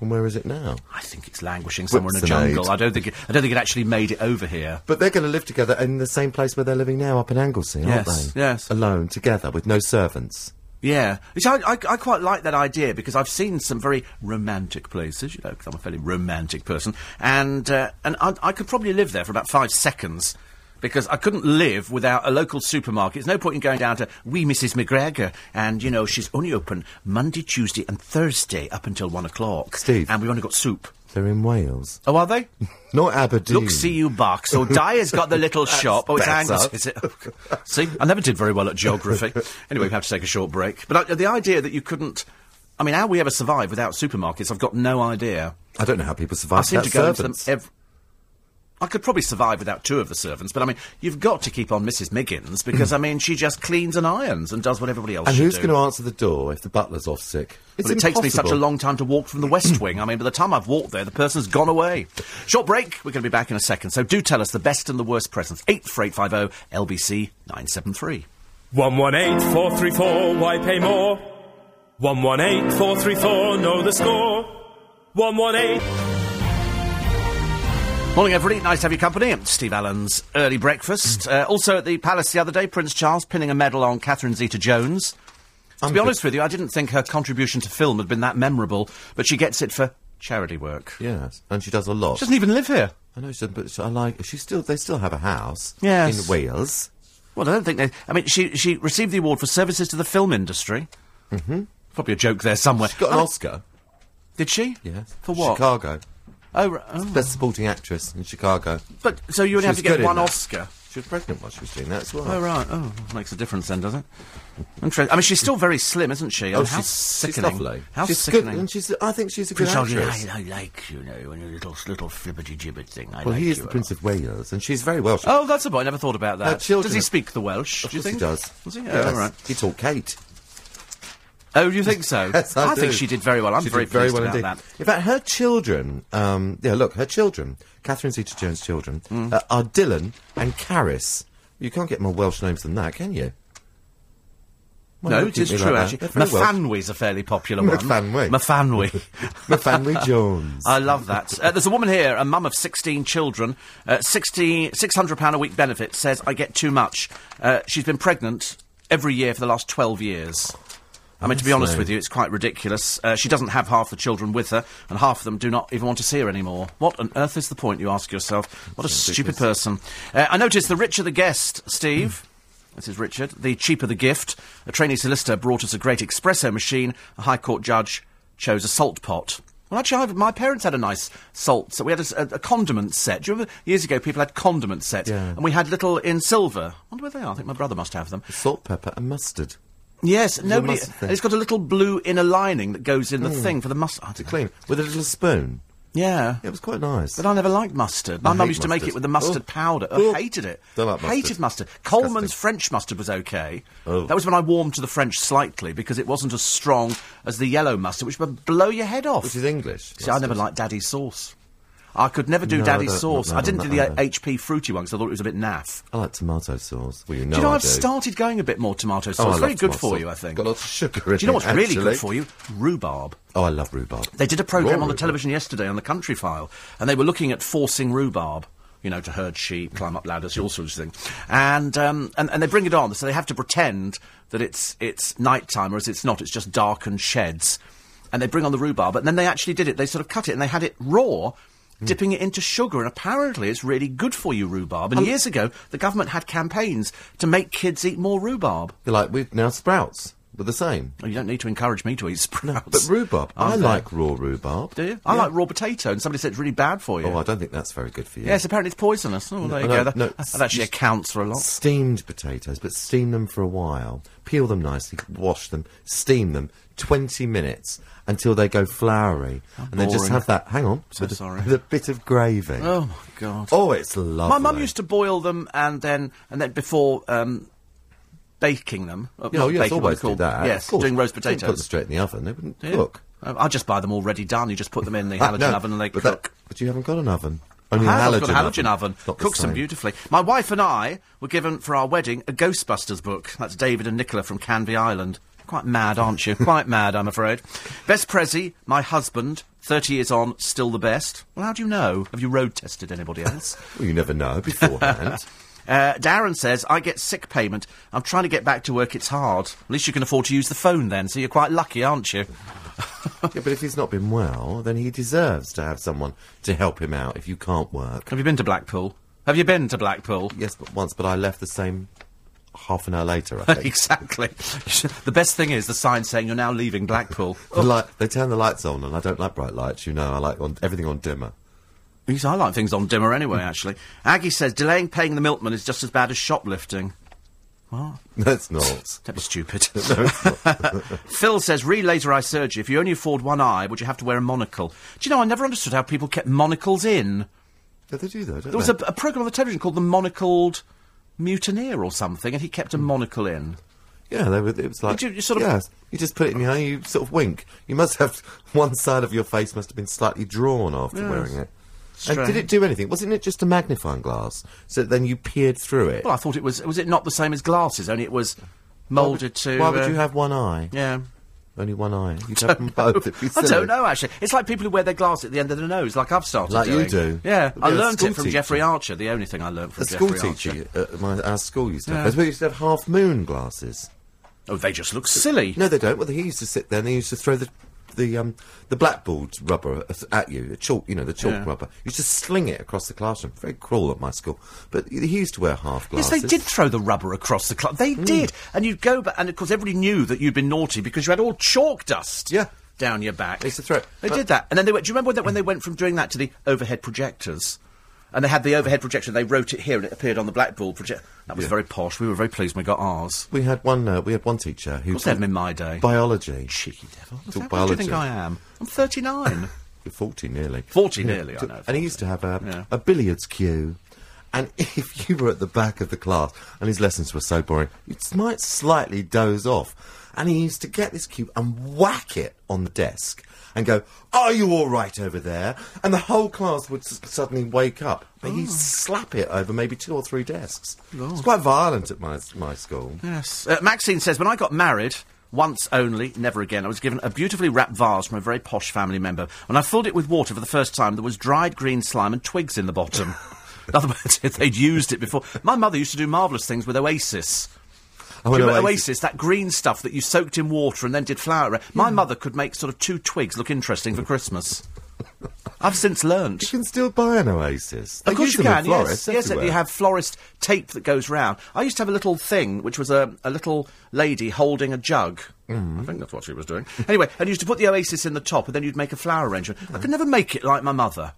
[SPEAKER 3] And where is it now?
[SPEAKER 1] I think it's languishing somewhere in a jungle. I don't think. It, I don't think it actually made it over here.
[SPEAKER 3] But they're going to live together in the same place where they're living now, up in Anglesey, aren't
[SPEAKER 1] Yes,
[SPEAKER 3] they?
[SPEAKER 1] yes.
[SPEAKER 3] Alone, together, with no servants.
[SPEAKER 1] Yeah, Which I, I, I quite like that idea because I've seen some very romantic places, you know, 'cause I'm a fairly romantic person, and uh, and I, I could probably live there for about five seconds. Because I couldn't live without a local supermarket. There's no point in going down to wee Mrs. McGregor, and you know she's only open Monday, Tuesday, and Thursday up until one o'clock.
[SPEAKER 3] Steve.
[SPEAKER 1] and we've only got soup.
[SPEAKER 3] They're in Wales.
[SPEAKER 1] Oh, are they?
[SPEAKER 3] Not Aberdeen.
[SPEAKER 1] Look, see you, Buck. So Dyer's got the little shop. Oh, it's. Angus, is it? see, I never did very well at geography. anyway, we have to take a short break. But uh, the idea that you couldn't. I mean, how we ever survive without supermarkets, I've got no idea.
[SPEAKER 3] I don't know how people
[SPEAKER 1] I
[SPEAKER 3] survive
[SPEAKER 1] seem
[SPEAKER 3] without
[SPEAKER 1] to go into them
[SPEAKER 3] servants.
[SPEAKER 1] every. I could probably survive without two of the servants, but I mean, you've got to keep on Mrs. Miggins because I mean, she just cleans and irons and does what everybody else does.
[SPEAKER 3] and
[SPEAKER 1] should
[SPEAKER 3] who's going to answer the door if the butler's off sick? It's
[SPEAKER 1] Well, it takes me such a long time to walk from the West Wing. I mean, by the time I've walked there, the person's gone away. Short break. We're going to be back in a second. So do tell us the best and the worst presents. 84850 LBC 973.
[SPEAKER 6] 118 434, why pay more? 118 434, know the score. 118.
[SPEAKER 1] Morning, everybody. Nice to have your company. I'm Steve Allen's early breakfast. Uh, also at the Palace the other day, Prince Charles pinning a medal on Catherine Zeta-Jones. To
[SPEAKER 3] I'm
[SPEAKER 1] be
[SPEAKER 3] good.
[SPEAKER 1] honest with you, I didn't think her contribution to film had been that memorable, but she gets it for charity work.
[SPEAKER 3] Yes, and she does a lot.
[SPEAKER 1] She doesn't even live here.
[SPEAKER 3] I know, she, but she, I like. She still, they still have a house.
[SPEAKER 1] Yes.
[SPEAKER 3] in Wales.
[SPEAKER 1] Well, I don't think they. I mean, she she received the award for services to the film industry. Mm-hmm. Probably a joke there somewhere.
[SPEAKER 3] She got an
[SPEAKER 1] I-
[SPEAKER 3] Oscar.
[SPEAKER 1] Did she?
[SPEAKER 3] Yes,
[SPEAKER 1] For what?
[SPEAKER 3] Chicago.
[SPEAKER 1] Oh, right. oh.
[SPEAKER 3] Best supporting actress in Chicago.
[SPEAKER 1] But so you only have to get one. Oscar.
[SPEAKER 3] She was pregnant while she was doing that as well.
[SPEAKER 1] Oh right. Oh, makes a difference then, does it? Interesting. I mean, she's still very slim, isn't she?
[SPEAKER 3] Oh,
[SPEAKER 1] And how
[SPEAKER 3] she's, she's
[SPEAKER 1] sickening.
[SPEAKER 3] lovely.
[SPEAKER 1] How
[SPEAKER 3] she's
[SPEAKER 1] sickening.
[SPEAKER 3] good, and she's. I think she's a good
[SPEAKER 1] Prince
[SPEAKER 3] actress.
[SPEAKER 1] I, I like you know, when you're little little flibbity gibbet thing. I
[SPEAKER 3] well,
[SPEAKER 1] like
[SPEAKER 3] he is the Prince of Wales, and she's very Welsh.
[SPEAKER 1] Oh, that's a boy. I never thought about that.
[SPEAKER 3] Her children
[SPEAKER 1] Does he speak the Welsh?
[SPEAKER 3] of
[SPEAKER 1] do you think
[SPEAKER 3] he does.
[SPEAKER 1] Does he? Oh,
[SPEAKER 3] Yes.
[SPEAKER 1] all right.
[SPEAKER 3] He taught Kate.
[SPEAKER 1] Oh, do you think so?
[SPEAKER 3] Yes, I,
[SPEAKER 1] think
[SPEAKER 3] do.
[SPEAKER 1] she did very well. I'm
[SPEAKER 3] She
[SPEAKER 1] very
[SPEAKER 3] did very
[SPEAKER 1] pleased
[SPEAKER 3] well
[SPEAKER 1] about
[SPEAKER 3] indeed.
[SPEAKER 1] that.
[SPEAKER 3] In fact, her children, um, yeah, look, her children, Catherine Zeta-Jones' children,
[SPEAKER 1] Mm.
[SPEAKER 3] uh, are Dylan and Carys. You can't get more Welsh names than that, can you? Why
[SPEAKER 1] No, it is true,
[SPEAKER 3] like
[SPEAKER 1] actually. Myfanwy's a fairly popular one.
[SPEAKER 3] Myfanwy.
[SPEAKER 1] Myfanwy.
[SPEAKER 3] Myfanwy Jones.
[SPEAKER 1] I love that. Uh, there's a woman here, a mum of 16 children, uh, 60, £600 a week benefit, says, I get too much. Uh, she's been pregnant every year for the last 12 years. I mean, to be honest with you, it's quite ridiculous. Uh, she doesn't have half the children with her, and half of them do not even want to see her anymore. What on earth is the point, you ask yourself? What a stupid person. Uh, I noticed the richer the guest, Steve. This is Richard. The cheaper the gift. A trainee solicitor brought us a great espresso machine. A High Court judge chose a salt pot. Well, actually, I've, my parents had a nice salt. So we had a condiment set. Do you remember years ago people had condiment sets?
[SPEAKER 3] Yeah.
[SPEAKER 1] And we had little in silver. I wonder where they are. I think my brother must have them.
[SPEAKER 3] Salt, pepper, and mustard.
[SPEAKER 1] Yes, nobody. And it's got a little blue inner lining that goes in the hmm. thing for the mustard.
[SPEAKER 3] To clean with a little spoon.
[SPEAKER 1] Yeah.
[SPEAKER 3] It was quite nice.
[SPEAKER 1] But I never liked mustard. My
[SPEAKER 3] I
[SPEAKER 1] mum used to make it with the mustard
[SPEAKER 3] Oh.
[SPEAKER 1] powder. I
[SPEAKER 3] Oh.
[SPEAKER 1] hated it.
[SPEAKER 3] Don't like mustard.
[SPEAKER 1] Hated mustard. Colman's
[SPEAKER 3] Disgusting.
[SPEAKER 1] French mustard was okay.
[SPEAKER 3] Oh.
[SPEAKER 1] That was when I warmed to the French slightly because it wasn't as strong as the yellow mustard, which would blow your head off.
[SPEAKER 3] Which is English.
[SPEAKER 1] See, I never liked Daddies sauce. I could never do
[SPEAKER 3] No, don't-
[SPEAKER 1] sauce.
[SPEAKER 3] no,
[SPEAKER 1] I didn't do the. HP fruity one because I thought it was a bit naff.
[SPEAKER 3] I like tomato sauce. Well, you know
[SPEAKER 1] do you know
[SPEAKER 3] I
[SPEAKER 1] I've
[SPEAKER 3] do.
[SPEAKER 1] started going a bit more tomato sauce?
[SPEAKER 3] Oh,
[SPEAKER 1] it's very good for
[SPEAKER 3] sauce.
[SPEAKER 1] you, I think.
[SPEAKER 3] Got lots of sugar in
[SPEAKER 1] do you know what's really good for you? Rhubarb.
[SPEAKER 3] Oh, I love rhubarb.
[SPEAKER 1] They did a programme
[SPEAKER 3] Raw
[SPEAKER 1] on the
[SPEAKER 3] rhubarb.
[SPEAKER 1] television yesterday on the Countryfile, and they were looking at forcing rhubarb. You know, to herd sheep, climb up ladders, all sorts of things, and um, and and they bring it on, so they have to pretend that it's it's night time, whereas it's not. It's just darkened sheds, and they bring on the rhubarb, and then they actually did it. They sort of cut it, and they had it raw. Mm. Dipping it into sugar, and apparently it's really good for you, rhubarb. And um, years ago, the government had campaigns to make kids eat more rhubarb.
[SPEAKER 3] You're like with now sprouts. But the same.
[SPEAKER 1] Oh, you don't need to encourage me to eat sprouts.
[SPEAKER 3] But rhubarb, I like raw rhubarb.
[SPEAKER 1] Do you? I like raw potato, and somebody said it's really bad for you.
[SPEAKER 3] Oh, I don't think that's very good for you.
[SPEAKER 1] Yes, apparently it's poisonous. Oh, there you
[SPEAKER 3] no,
[SPEAKER 1] go. That,
[SPEAKER 3] no,
[SPEAKER 1] that actually accounts for a lot.
[SPEAKER 3] Steamed potatoes, but steam them for a while. Peel them nicely, wash them, steam them 20 minutes until they go floury. and then just have that, hang on,
[SPEAKER 1] So
[SPEAKER 3] with, a,
[SPEAKER 1] sorry.
[SPEAKER 3] with a bit of gravy.
[SPEAKER 1] Oh my god.
[SPEAKER 3] Oh, it's lovely.
[SPEAKER 1] My mum used to boil them and then and then before um, baking them. uh,
[SPEAKER 3] Yeah, oh, yes,
[SPEAKER 1] baking,
[SPEAKER 3] always do that.
[SPEAKER 1] Yes, doing roast
[SPEAKER 3] Don't Put them straight in the oven. They wouldn't
[SPEAKER 1] Yeah.
[SPEAKER 3] cook.
[SPEAKER 1] Uh, I just buy them already done. You just put them in the
[SPEAKER 3] Ah,
[SPEAKER 1] halogen
[SPEAKER 3] no,
[SPEAKER 1] oven and they
[SPEAKER 3] but
[SPEAKER 1] cook.
[SPEAKER 3] that- but you haven't got an oven.
[SPEAKER 1] I
[SPEAKER 3] Only
[SPEAKER 1] have,
[SPEAKER 3] a
[SPEAKER 1] I've
[SPEAKER 3] halogen,
[SPEAKER 1] got a halogen oven.
[SPEAKER 3] The
[SPEAKER 1] Cooks them beautifully. My wife and I were given for our wedding a Ghostbusters book. That's David and Nicola from Canvey Island. Quite mad, aren't you? Quite mad, I'm afraid. Best Prezi, my husband, 30 years on, still the best. Well, how do you know? Have you road tested anybody else?
[SPEAKER 3] Well, you never know beforehand.
[SPEAKER 1] Uh, Darren says, I get sick payment. I'm trying to get back to work. It's hard. At least you can afford to use the phone then, so you're quite lucky, aren't you?
[SPEAKER 3] yeah, but if he's not been well, then he deserves to have someone to help him out if you can't work.
[SPEAKER 1] Have you been to Blackpool? Have you been to Blackpool?
[SPEAKER 3] Yes, but once, but I left the same half an hour later, I think.
[SPEAKER 1] exactly. the best thing is the sign saying you're now leaving Blackpool.
[SPEAKER 3] The light, they turn the lights on, and I don't like bright lights, you know. I like on, everything on dimmer.
[SPEAKER 1] Yes, I like things on dimmer anyway, hmm. actually. Aggie says delaying paying the milkman is just as bad as shoplifting. What?
[SPEAKER 3] That's not.
[SPEAKER 1] Don't be stupid. Phil says, re laser eye surgery. If you only afford one eye, would you have to wear a monocle? Do you know, I never understood how people kept monocles in.
[SPEAKER 3] Yeah, they do, though, don't
[SPEAKER 1] There was a, a programme on the television called The Monocled Mutineer or something, and he kept a monocle in.
[SPEAKER 3] Yeah, they were, it was like.
[SPEAKER 1] you- you sort of-
[SPEAKER 3] Yes, you just put it in your eye, you sort of wink. You must have. One side of your face must have been slightly drawn after wearing it. And did
[SPEAKER 1] Strange.
[SPEAKER 3] it do anything? Wasn't it just a magnifying glass? So then you peered through it?
[SPEAKER 1] Well, I thought it was. Was it not the same as glasses? Only it was moulded to.
[SPEAKER 3] Why would
[SPEAKER 1] uh,
[SPEAKER 3] you have one eye?
[SPEAKER 1] Yeah.
[SPEAKER 3] Only one eye. Them both. It'd be
[SPEAKER 1] I don't know, actually. It's like people who wear their glasses at the end of their nose, like I've started
[SPEAKER 3] Like you
[SPEAKER 1] doing.
[SPEAKER 3] do.
[SPEAKER 1] Yeah, I
[SPEAKER 3] Yeah,
[SPEAKER 1] learned
[SPEAKER 3] school
[SPEAKER 1] it from
[SPEAKER 3] teacher.
[SPEAKER 1] Jeffrey Archer, the only thing I learned from
[SPEAKER 3] A school
[SPEAKER 1] Jeffrey
[SPEAKER 3] teacher
[SPEAKER 1] Archer.
[SPEAKER 3] at my, our school used to
[SPEAKER 1] Yeah.
[SPEAKER 3] have. We used to have half moon glasses.
[SPEAKER 1] Oh, they just look silly.
[SPEAKER 3] No, they don't. Well, he used to sit there and he used to throw the the um the blackboard rubber at- you, the chalk, you know, the chalk
[SPEAKER 1] Yeah.
[SPEAKER 3] rubber. You used to sling it across the classroom. Very cruel at my school, but he used to wear half glasses.
[SPEAKER 1] Yes, they did throw the rubber across the class. They
[SPEAKER 3] Hmm.
[SPEAKER 1] did. And you'd go back, and of course, everybody knew that you'd been naughty because you had all chalk dust
[SPEAKER 3] Yeah.
[SPEAKER 1] down your back.
[SPEAKER 3] They used to throw it.
[SPEAKER 1] They
[SPEAKER 3] But-
[SPEAKER 1] did that. And then they went, do you remember that when they went from doing that to the overhead projectors? And they had the overhead projector, they wrote it here and it appeared on the blackboard projector. That was
[SPEAKER 3] Yeah.
[SPEAKER 1] very posh. We were very pleased when we got ours.
[SPEAKER 3] We had one. Uh, we had one teacher who
[SPEAKER 1] Of course, they had them in my day.
[SPEAKER 3] biology.
[SPEAKER 1] Cheeky devil.
[SPEAKER 3] Took
[SPEAKER 1] How old do you think I am? I'm 39.
[SPEAKER 3] You're Forty nearly.
[SPEAKER 1] 40 nearly, I know,
[SPEAKER 3] And he used to have a,
[SPEAKER 1] Yeah.
[SPEAKER 3] a billiards cue. And if you were at the back of the class and his lessons were so boring, you might slightly doze off. And he used to get this cue and whack it on the desk and go, Are you all right over there? And the whole class would s- suddenly wake up. But he'd slap it over maybe two or three desks. It's quite violent at my, my school.
[SPEAKER 1] Yes. Uh, Maxine says, when I got married, once only, never again, I was given a beautifully wrapped vase from a very posh family member. When I filled it with water for the first time, there was dried green slime and twigs in the bottom. in other words, they'd used it before. My mother used to do marvellous things with Oasis.
[SPEAKER 3] Oh,
[SPEAKER 1] Do you remember
[SPEAKER 3] Oasis-
[SPEAKER 1] Oasis, that green stuff that you soaked in water and then did flour. around? My mother could make sort of two twigs look interesting for Christmas. I've since learnt.
[SPEAKER 3] You can still buy an Oasis. They
[SPEAKER 1] Of course you can, yes. Yes, you have florist tape that goes round. I used to have a little thing, which was a, a little lady holding a jug.
[SPEAKER 3] Mm-hmm.
[SPEAKER 1] I think that's what she was doing. anyway, and you used to put the oasis in the top, and then you'd make a flower arrangement. I could never make it like my mother.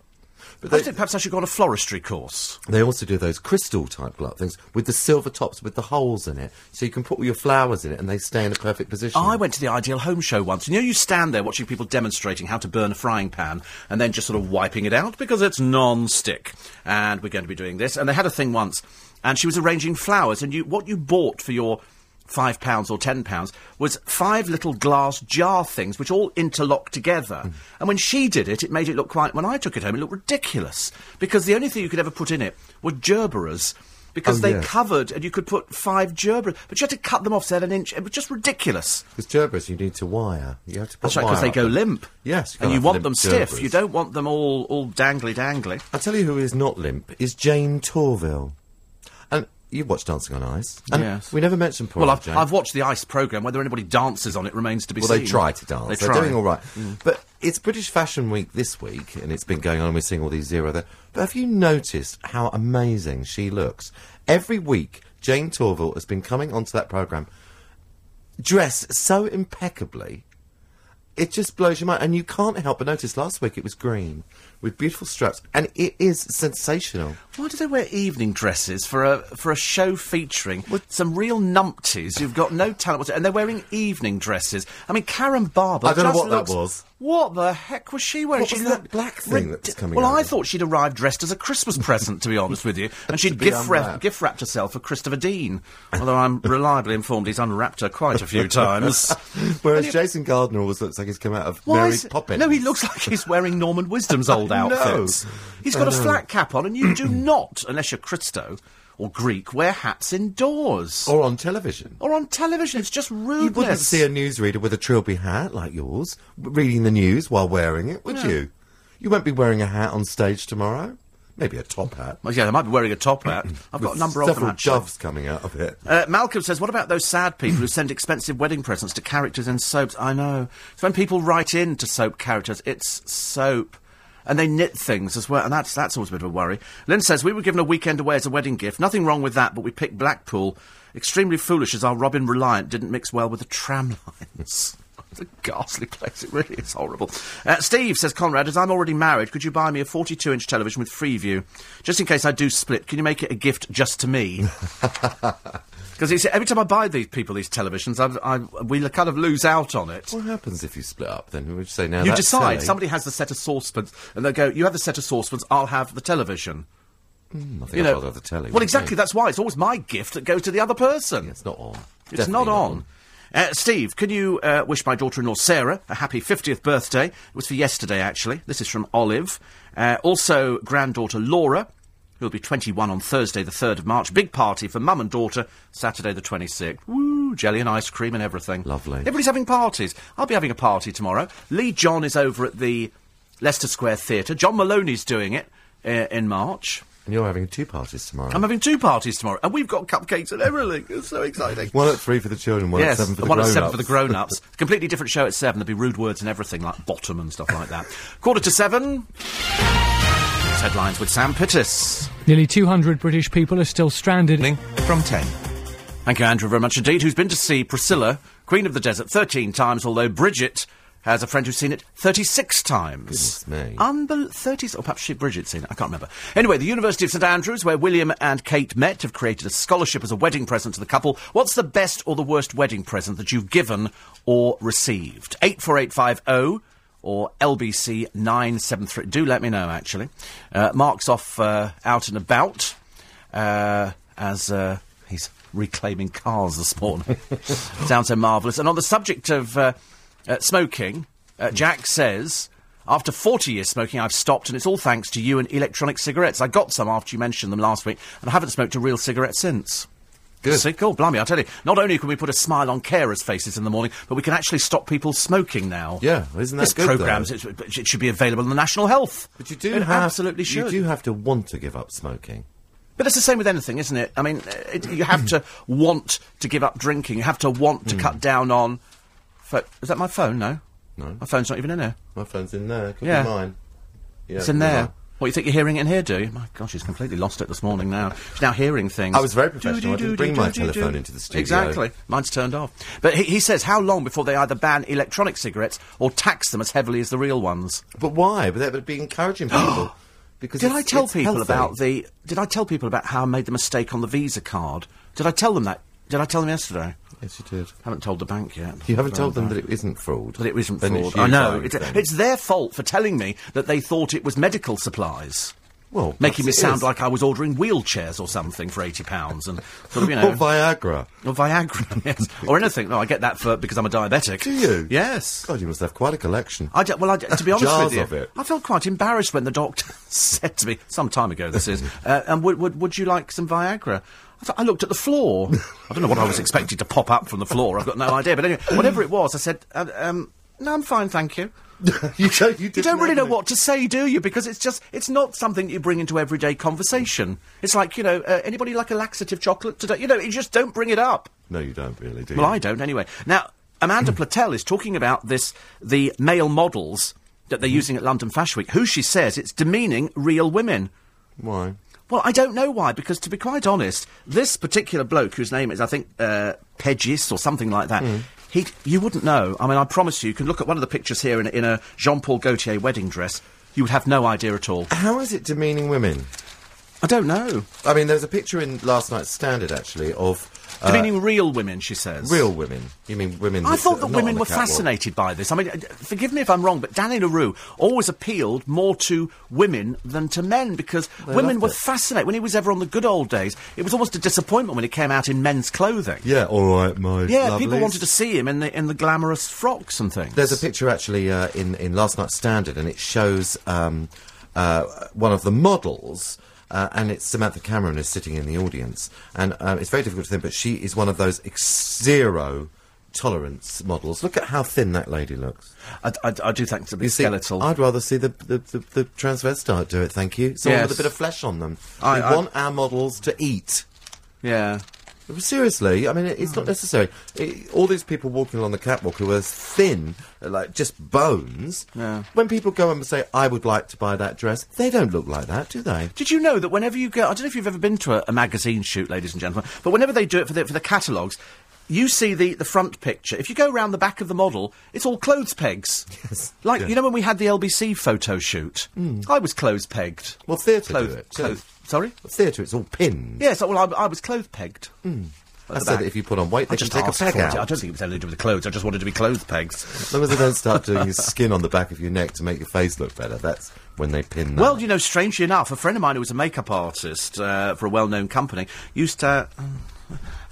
[SPEAKER 3] But
[SPEAKER 1] I
[SPEAKER 3] they-
[SPEAKER 1] think perhaps I should go on a floristry course.
[SPEAKER 3] They also do those crystal type glove things with the silver tops with the holes in it, so you can put all your flowers in it and they stay in a perfect position.
[SPEAKER 1] I went to the Ideal Home Show once. and You know, you stand there watching people demonstrating how to burn a frying pan and then just sort of wiping it out because it's non-stick. And we're going to be doing this. And they had a thing once, and she was arranging flowers, and you what you bought for your five pounds or ten pounds was five little glass jar things which all interlocked together.
[SPEAKER 3] Mm.
[SPEAKER 1] And when she did it, it made it look quite. When I took it home, it looked ridiculous because the only thing you could ever put in it were gerberas. Because
[SPEAKER 3] Oh,
[SPEAKER 1] they
[SPEAKER 3] yes.
[SPEAKER 1] covered, and you could put five gerberas, but you had to cut them off so they had an inch. It was just ridiculous.
[SPEAKER 3] Because gerbers, you need to wire. You have to put
[SPEAKER 1] That's right, because they go
[SPEAKER 3] them.
[SPEAKER 1] limp.
[SPEAKER 3] Yes, you
[SPEAKER 1] and you want them stiff. You don't want them all all dangly dangly.
[SPEAKER 3] I tell you who is not limp is Jayne Torvill. And you watch Dancing on Ice. And
[SPEAKER 1] Yes.
[SPEAKER 3] We never mentioned poor
[SPEAKER 1] Well, I've, I've watched the Ice program. Whether anybody dances on it remains to be
[SPEAKER 3] well,
[SPEAKER 1] seen.
[SPEAKER 3] Well, they try to dance.
[SPEAKER 1] They
[SPEAKER 3] They're
[SPEAKER 1] try.
[SPEAKER 3] doing all right. Mm. But it's British Fashion Week this week, and it's been going on. and We're seeing all these zero there. But have you noticed how amazing she looks? Every week, Jayne Torvill has been coming onto that programme dress so impeccably. It just blows your mind, and you can't help but notice. Last week it was green with beautiful straps, and it is sensational.
[SPEAKER 1] Why do they wear evening dresses for a for a show featuring some real numpties who've got no talent whatsoever, and they're wearing evening dresses? I mean, Karen Barber.
[SPEAKER 3] I don't know what that was.
[SPEAKER 1] What the heck was she wearing?
[SPEAKER 3] What
[SPEAKER 1] she
[SPEAKER 3] was that black thing that was
[SPEAKER 1] ridi-
[SPEAKER 3] coming
[SPEAKER 1] Well, I
[SPEAKER 3] over?
[SPEAKER 1] thought she'd arrived dressed as a Christmas present, to be honest with you, and she'd gift, wrap, gift wrapped herself for Christopher Dean. Although I'm reliably informed he's unwrapped her quite a few times.
[SPEAKER 3] Whereas Jason Gardiner always looks like he's come out of
[SPEAKER 1] Why
[SPEAKER 3] Mary Poppins.
[SPEAKER 1] No, he looks like he's wearing Norman Wisdom's old
[SPEAKER 3] I know.
[SPEAKER 1] outfits. He's got a flat cap on, and you do not, unless you're Christo or Greek, wear hats indoors
[SPEAKER 3] or on television.
[SPEAKER 1] or on television. It's just
[SPEAKER 3] rude.
[SPEAKER 1] You
[SPEAKER 3] wouldn't see a newsreader with a trilby hat like yours reading the news while wearing it, would you? You won't be wearing a hat on stage tomorrow. Maybe a top hat.
[SPEAKER 1] Well, yeah, they might be wearing a top hat. I've got a number of them actually.
[SPEAKER 3] doves coming out of it.
[SPEAKER 1] Uh, Malcolm says, "What about those sad people who send expensive wedding presents to characters in soaps?" I know. It's when people write in to soap characters. It's soap. And they knit things as well, and that's that's always a bit of a worry. Lynn says we were given a weekend away as a wedding gift. Nothing wrong with that, but we picked Blackpool. Extremely foolish as our Robin Reliant didn't mix well with the tram lines. It's a ghastly place. It really is horrible. Uh, Steve says, Conrad, as I'm already married, could you buy me a 42 inch television with Freeview? Just in case I do split, can you make it a gift just to me? Because every time I buy these people these televisions, I, I, we kind of lose out on it.
[SPEAKER 3] What happens if you split up then? Would you say now
[SPEAKER 1] you decide.
[SPEAKER 3] silly?
[SPEAKER 1] Somebody has the set of saucepans, and they go, "You have the set of saucepans. I'll have the television."
[SPEAKER 3] I think
[SPEAKER 1] You
[SPEAKER 3] I'd
[SPEAKER 1] know,
[SPEAKER 3] rather the telly.
[SPEAKER 1] well, exactly. That's why it's always my gift that goes to the other person.
[SPEAKER 3] It's not on.
[SPEAKER 1] It's
[SPEAKER 3] Definitely
[SPEAKER 1] not on. Uh, Steve, can you uh, wish my daughter-in-law Sarah a happy 50th birthday? It was for yesterday, actually. This is from Olive. Uh, also, granddaughter Laura, who'll be 21 on Thursday, the 3rd of March. Big party for mum and daughter, Saturday the 26th. Woo! Jelly and ice cream and everything.
[SPEAKER 3] Lovely.
[SPEAKER 1] Everybody's having parties. I'll be having a party tomorrow. Lee John is over at the Leicester Square Theatre. John Moloney's doing it uh, in March.
[SPEAKER 3] And you're having two parties tomorrow.
[SPEAKER 1] I'm having two parties tomorrow, and we've got cupcakes and everything. It's so exciting.
[SPEAKER 3] one at three for the children, one
[SPEAKER 1] yes,
[SPEAKER 3] at seven for the
[SPEAKER 1] one at
[SPEAKER 3] grown-ups.
[SPEAKER 1] seven for the grown-ups. Completely different show at seven. There'll be rude words and everything like bottom and stuff like that. Quarter to seven. It's headlines with Sam Pittis.
[SPEAKER 8] Nearly 200 British people are still stranded.
[SPEAKER 1] From ten. Thank you, Andrew, very much indeed. Who's been to see Priscilla, Queen of the Desert, thirteen times? Although Bridget has a friend who's seen it thirty-six times.
[SPEAKER 3] Goodness me.
[SPEAKER 1] Unbel- 30s, or perhaps she, Bridget's seen it, I can't remember. Anyway, the University of St Andrews, where William and Kate met, have created a scholarship as a wedding present to the couple. What's the best or the worst wedding present that you've given or received? 84850 or LBC 973. Do let me know, actually. Uh, Mark's off uh, out and about uh, as uh, he's reclaiming cars this morning. Sounds so marvellous. And on the subject of uh, uh, smoking, uh, Jack says. After 40 years smoking, I've stopped, and it's all thanks to you and electronic cigarettes. I got some after you mentioned them last week, and I haven't smoked a real cigarette since.
[SPEAKER 3] Good.
[SPEAKER 1] See, cool, blimey, I tell you. Not only can we put a smile on carers' faces in the morning, but we can actually stop people smoking now.
[SPEAKER 3] Yeah, isn't that
[SPEAKER 1] this
[SPEAKER 3] good,
[SPEAKER 1] program's it, it should be available in the National Health.
[SPEAKER 3] But you do
[SPEAKER 1] It
[SPEAKER 3] have
[SPEAKER 1] absolutely should.
[SPEAKER 3] You do have to want to give up smoking.
[SPEAKER 1] But it's the same with anything, isn't it? I mean, it, you have to want to give up drinking. You have to want to
[SPEAKER 3] Hmm.
[SPEAKER 1] cut down on. Pho- is that my phone? No.
[SPEAKER 3] No.
[SPEAKER 1] My phone's not even in there.
[SPEAKER 3] My phone's in there. Could
[SPEAKER 1] Yeah.
[SPEAKER 3] be mine. Yeah,
[SPEAKER 1] It's in there.
[SPEAKER 3] mine.
[SPEAKER 1] What, you think you're hearing it in here, do you? My gosh, she's completely lost it this morning now. She's now hearing things.
[SPEAKER 3] I was very professional. I didn't bring my telephone into the studio.
[SPEAKER 1] Exactly. Mine's turned off. But he, he says, how long before they either ban electronic cigarettes or tax them as heavily as the real ones?
[SPEAKER 3] But why? But that would be encouraging people. because
[SPEAKER 1] Did I tell people
[SPEAKER 3] healthy.
[SPEAKER 1] about the... Did I tell people about how I made the mistake on the Visa card? Did I tell them that? Did I tell them yesterday?
[SPEAKER 3] Yes, you did.
[SPEAKER 1] haven't told the bank yet.
[SPEAKER 3] You haven't told them that it isn't fraud.
[SPEAKER 1] that it isn't
[SPEAKER 3] Then
[SPEAKER 1] fraud. I know. It's, it's their fault for telling me that they thought it was medical supplies.
[SPEAKER 3] Well,
[SPEAKER 1] making me sound
[SPEAKER 3] is.
[SPEAKER 1] like I was ordering wheelchairs or something for eighty pounds, and sort of you know,
[SPEAKER 3] Or Viagra.
[SPEAKER 1] or Viagra, yes, or anything. No, I get that for because I'm a diabetic.
[SPEAKER 3] Do you?
[SPEAKER 1] Yes.
[SPEAKER 3] God, you must have quite a collection.
[SPEAKER 1] I d- well, I d- to be honest
[SPEAKER 3] Jars
[SPEAKER 1] with you,
[SPEAKER 3] of it.
[SPEAKER 1] I felt quite embarrassed when the doctor said to me some time ago. This is, uh, and would, would would you like some Viagra? I, thought, I looked at the floor. I don't know what I was expecting to pop up from the floor. I've got no idea. But anyway, whatever it was, I said, uh, um, "No, I'm fine, thank you."
[SPEAKER 3] you don't, you
[SPEAKER 1] You don't really know what to say, do you? Because it's just, it's not something you bring into everyday conversation. It's like, you know, uh, anybody like a laxative chocolate today? You know, you just don't bring it up.
[SPEAKER 3] No, you don't really, do
[SPEAKER 1] Well,
[SPEAKER 3] you?
[SPEAKER 1] I don't anyway. Now, Amanda Platell is talking about this, the male models that they're using at London Fashion Week, who she says it's demeaning real women.
[SPEAKER 3] Why?
[SPEAKER 1] Well, I don't know why, because to be quite honest, this particular bloke, whose name is, I think, uh, Pegis or something like that,
[SPEAKER 3] Hmm.
[SPEAKER 1] he, you wouldn't know. I mean, I promise you, you can look at one of the pictures here in, a- in a Jean Paul Gaultier wedding dress. You would have no idea at all.
[SPEAKER 3] How is it demeaning women?
[SPEAKER 1] I don't know.
[SPEAKER 3] I mean, there's a picture in last night's Standard actually of uh,
[SPEAKER 1] Meaning real women, she says.
[SPEAKER 3] real women. You mean women?
[SPEAKER 1] I thought that women were fascinated by this. I mean, uh, forgive me if I'm wrong, but Danny La Rue always appealed more to women than to men because women were
[SPEAKER 3] it.
[SPEAKER 1] fascinated. When he was ever on the good old days, it was almost a disappointment when he came out in men's clothing.
[SPEAKER 3] Yeah, all right, my
[SPEAKER 1] Yeah, people wanted to see him in the in the glamorous frocks and things.
[SPEAKER 3] There's a picture actually uh, in in last night's Standard, and it shows um, uh, one of the models. Uh, and it's Samantha Cameron is sitting in the audience, and um, it's very difficult to think, but she is one of those ex- zero tolerance models. Look at how thin that lady looks.
[SPEAKER 1] I, I, I do think it's a bit
[SPEAKER 3] see,
[SPEAKER 1] skeletal.
[SPEAKER 3] I'd rather see the, the, the, the transvestite do it, thank you. Someone
[SPEAKER 1] Yes.
[SPEAKER 3] with a bit of flesh on them.
[SPEAKER 1] I-
[SPEAKER 3] we
[SPEAKER 1] I-
[SPEAKER 3] want our models to eat.
[SPEAKER 1] yeah.
[SPEAKER 3] Seriously, I mean, it's not necessary. It, all these people walking along the catwalk who are thin, like just bones.
[SPEAKER 1] Yeah.
[SPEAKER 3] When people go and say, "I would like to buy that dress," they don't look like that, do they?
[SPEAKER 1] Did you know that whenever you go, I don't know if you've ever been to a, a magazine shoot, ladies and gentlemen, but whenever they do it for the, for the catalogues, you see the, the front picture. If you go round the back of the model, it's all clothes pegs.
[SPEAKER 3] Yes.
[SPEAKER 1] Like,
[SPEAKER 3] Yeah. Hmm.
[SPEAKER 1] you know when we had the LBC photo shoot? I was clothes pegged.
[SPEAKER 3] Well, theatre
[SPEAKER 1] Clothes,
[SPEAKER 3] do it.
[SPEAKER 1] clothes, sorry?
[SPEAKER 3] Theatre, it's all pins.
[SPEAKER 1] Yes, well, I, I was clothes pegged.
[SPEAKER 3] I said that if you put on weight,
[SPEAKER 1] I
[SPEAKER 3] they can
[SPEAKER 1] just
[SPEAKER 3] take a peg
[SPEAKER 1] it.
[SPEAKER 3] out.
[SPEAKER 1] I don't think it was anything to do with the clothes. I just wanted to be clothes pegs.
[SPEAKER 3] As long as they don't start doing skin on the back of your neck to make your face look better, that's when they pin that.
[SPEAKER 1] Well, you know, strangely enough, a friend of mine who was a makeup artist uh, for a well-known company used to.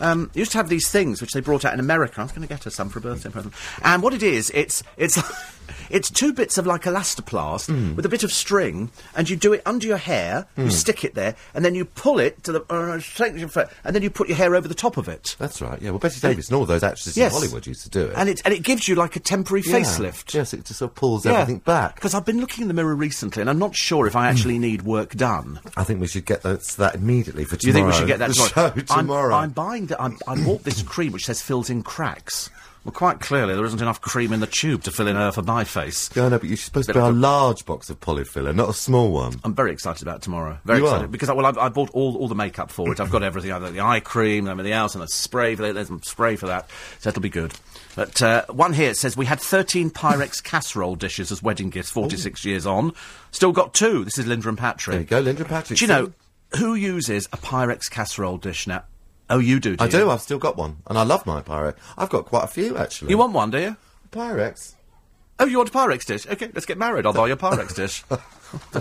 [SPEAKER 1] Um, used to have these things which they brought out in America. I was going to get her some for a birthday present. And what it is, it's it's it's two bits of like elastoplast
[SPEAKER 3] Hmm.
[SPEAKER 1] with a bit of string, and you do it under your hair. You stick it there, and then you pull it to the uh, straighten your fo- and then you put your hair over the top of it.
[SPEAKER 3] that's right. Yeah. Well, Betty Davis and all those actresses
[SPEAKER 1] Yes.
[SPEAKER 3] in Hollywood used to do it.
[SPEAKER 1] And it and it gives you like a temporary
[SPEAKER 3] Yeah.
[SPEAKER 1] facelift.
[SPEAKER 3] Yes, it just sort of pulls everything back.
[SPEAKER 1] Because I've been looking in the mirror recently, and I'm not sure if. I actually need work done.
[SPEAKER 3] I think we should get that, that immediately for
[SPEAKER 1] Do you think we should get that tomorrow?
[SPEAKER 3] show tomorrow?
[SPEAKER 1] I'm, I'm buying. that. I bought this cream which says fills in cracks. Well, quite clearly there isn't enough cream in the tube to fill in uh, for my face.
[SPEAKER 3] Yeah, I know, but you're supposed to buy a large box of Polyfilla, not a small one.
[SPEAKER 1] I'm very excited about tomorrow. Very
[SPEAKER 3] You
[SPEAKER 1] excited
[SPEAKER 3] are?
[SPEAKER 1] because I, well, I've, I bought all all the makeup for it. I've got everything. I've got the eye cream everything else, and a spray for that. There's some spray for that, so that'll be good. But uh, one here says we had 13 Pyrex casserole dishes as wedding gifts. 46 years on, still got two. This is Linda and Patrick.
[SPEAKER 3] There you go, Linda and Patrick.
[SPEAKER 1] Do you know who uses a Pyrex casserole dish now? Oh, you do. do
[SPEAKER 3] I
[SPEAKER 1] you?
[SPEAKER 3] do. I've still got one, and I love my Pyrex. I've got quite a few actually.
[SPEAKER 1] You want one, do you?
[SPEAKER 3] Pyrex?
[SPEAKER 1] Oh, you want a Pyrex dish? Okay, let's get married. I'll buy you a Pyrex dish.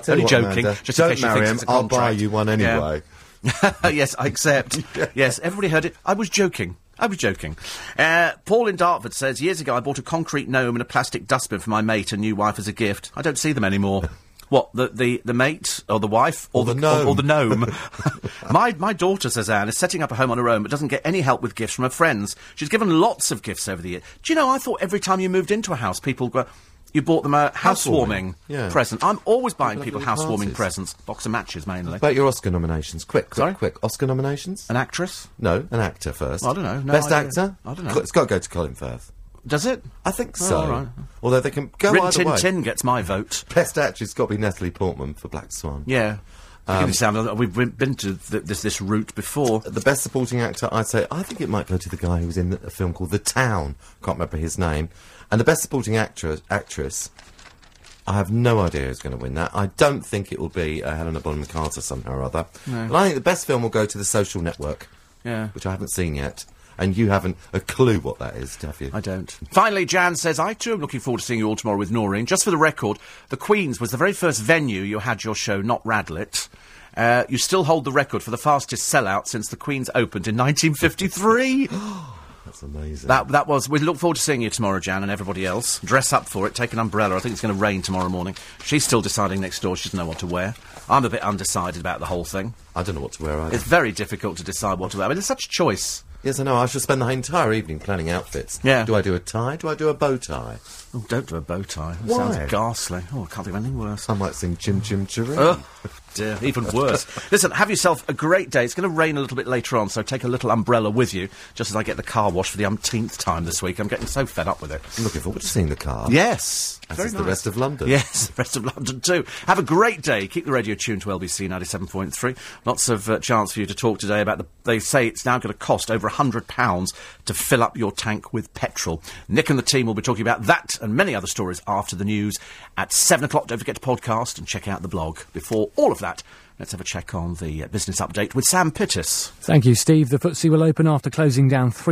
[SPEAKER 1] Only
[SPEAKER 3] what,
[SPEAKER 1] joking,
[SPEAKER 3] Amanda,
[SPEAKER 1] just
[SPEAKER 3] don't marry him. I'll buy you one
[SPEAKER 1] Yeah.
[SPEAKER 3] anyway.
[SPEAKER 1] yes, I accept. Yes, everybody heard it. I was joking. I was joking. Uh, Paul in Dartford says, years ago I bought a concrete gnome and a plastic dustbin for my mate and new wife as a gift. I don't see them anymore. What, the, the, the mate, or the wife, or,
[SPEAKER 3] Or the gnome.
[SPEAKER 1] Or, or the gnome? my, my daughter, says Anne, is setting up a home on her own but doesn't get any help with gifts from her friends. She's given lots of gifts over the year. Do you know, I thought every time you moved into a house, people go, you bought them a housewarming
[SPEAKER 3] Yeah.
[SPEAKER 1] present. I'm always buying people
[SPEAKER 3] parties.
[SPEAKER 1] housewarming presents. Box of matches, mainly.
[SPEAKER 3] About your Oscar nominations, quick, quick,
[SPEAKER 1] Sorry?
[SPEAKER 3] quick. Oscar nominations?
[SPEAKER 1] An actress?
[SPEAKER 3] No, an actor first.
[SPEAKER 1] I don't know, no
[SPEAKER 3] Best
[SPEAKER 1] idea.
[SPEAKER 3] actor?
[SPEAKER 1] I don't know.
[SPEAKER 3] It's got to go to Colin Firth.
[SPEAKER 1] Does it?
[SPEAKER 3] I think
[SPEAKER 1] Oh,
[SPEAKER 3] so. Although they can go
[SPEAKER 1] Rin
[SPEAKER 3] either
[SPEAKER 1] Tin
[SPEAKER 3] way.
[SPEAKER 1] Tin gets my vote.
[SPEAKER 3] Best actress got to be Natalie Portman for Black Swan.
[SPEAKER 1] Yeah.
[SPEAKER 3] Um,
[SPEAKER 1] sound. We've been- to th- this this route before.
[SPEAKER 3] The best supporting actor, I'd say, I think it might go to the guy who was in a film called The Town. Can't remember his name. And the best supporting actress, actress, I have no idea who's going to win that. I don't think it will be uh, Helena Bonham Carter somehow or other. And I think the best film will go to The Social Network,
[SPEAKER 1] Yeah.
[SPEAKER 3] which I haven't seen yet. And you haven't a clue what that is, have you?
[SPEAKER 1] I don't. Finally, Jan says, I too am looking forward to seeing you all tomorrow with Noreen. Just for the record, the Queen's was the very first venue you had your show, not Radlett. Uh, you still hold the record for the fastest sellout since the Queen's opened in 1953.
[SPEAKER 3] That's amazing.
[SPEAKER 1] that that was. We look forward to seeing you tomorrow, Jan, and everybody else. Dress up for it. Take an umbrella. I think it's going to rain tomorrow morning. She's still deciding next door. She doesn't know what to wear. I'm a bit undecided about the whole thing.
[SPEAKER 3] I don't know what to wear either.
[SPEAKER 1] It's very difficult to decide what to wear. I mean, there's such choice.
[SPEAKER 3] Yes, I know. I should spend the entire evening planning outfits.
[SPEAKER 1] Yeah.
[SPEAKER 3] Do I do a tie? Do I do a bow tie?
[SPEAKER 1] Oh, don't do a bow tie. That
[SPEAKER 3] Why?
[SPEAKER 1] sounds ghastly. Oh, I can't think of anything worse.
[SPEAKER 3] I might sing Chim Chim Chiroo.
[SPEAKER 1] Oh, dear, even worse. Listen, have yourself a great day. It's going to rain a little bit later on, so take a little umbrella with you, just as I get the car washed for the umpteenth time this week. I'm getting so fed up with it.
[SPEAKER 3] I'm looking forward to seeing the car.
[SPEAKER 1] Yes.
[SPEAKER 3] As
[SPEAKER 1] very
[SPEAKER 3] is the rest of London.
[SPEAKER 1] Yes, the rest of London too. Have a great day. Keep the radio tuned to LBC 97.3. Lots of uh, chance for you to talk today about the. They say it's now going to cost over £100 to fill up your tank with petrol. Nick and the team will be talking about that and many other stories after the news at 7 o'clock. Don't forget to podcast and check out the blog. Before all of that, let's have a check on the uh, business update with Sam Pittis.
[SPEAKER 8] Thank you, Steve. The FTSE will open after closing down three.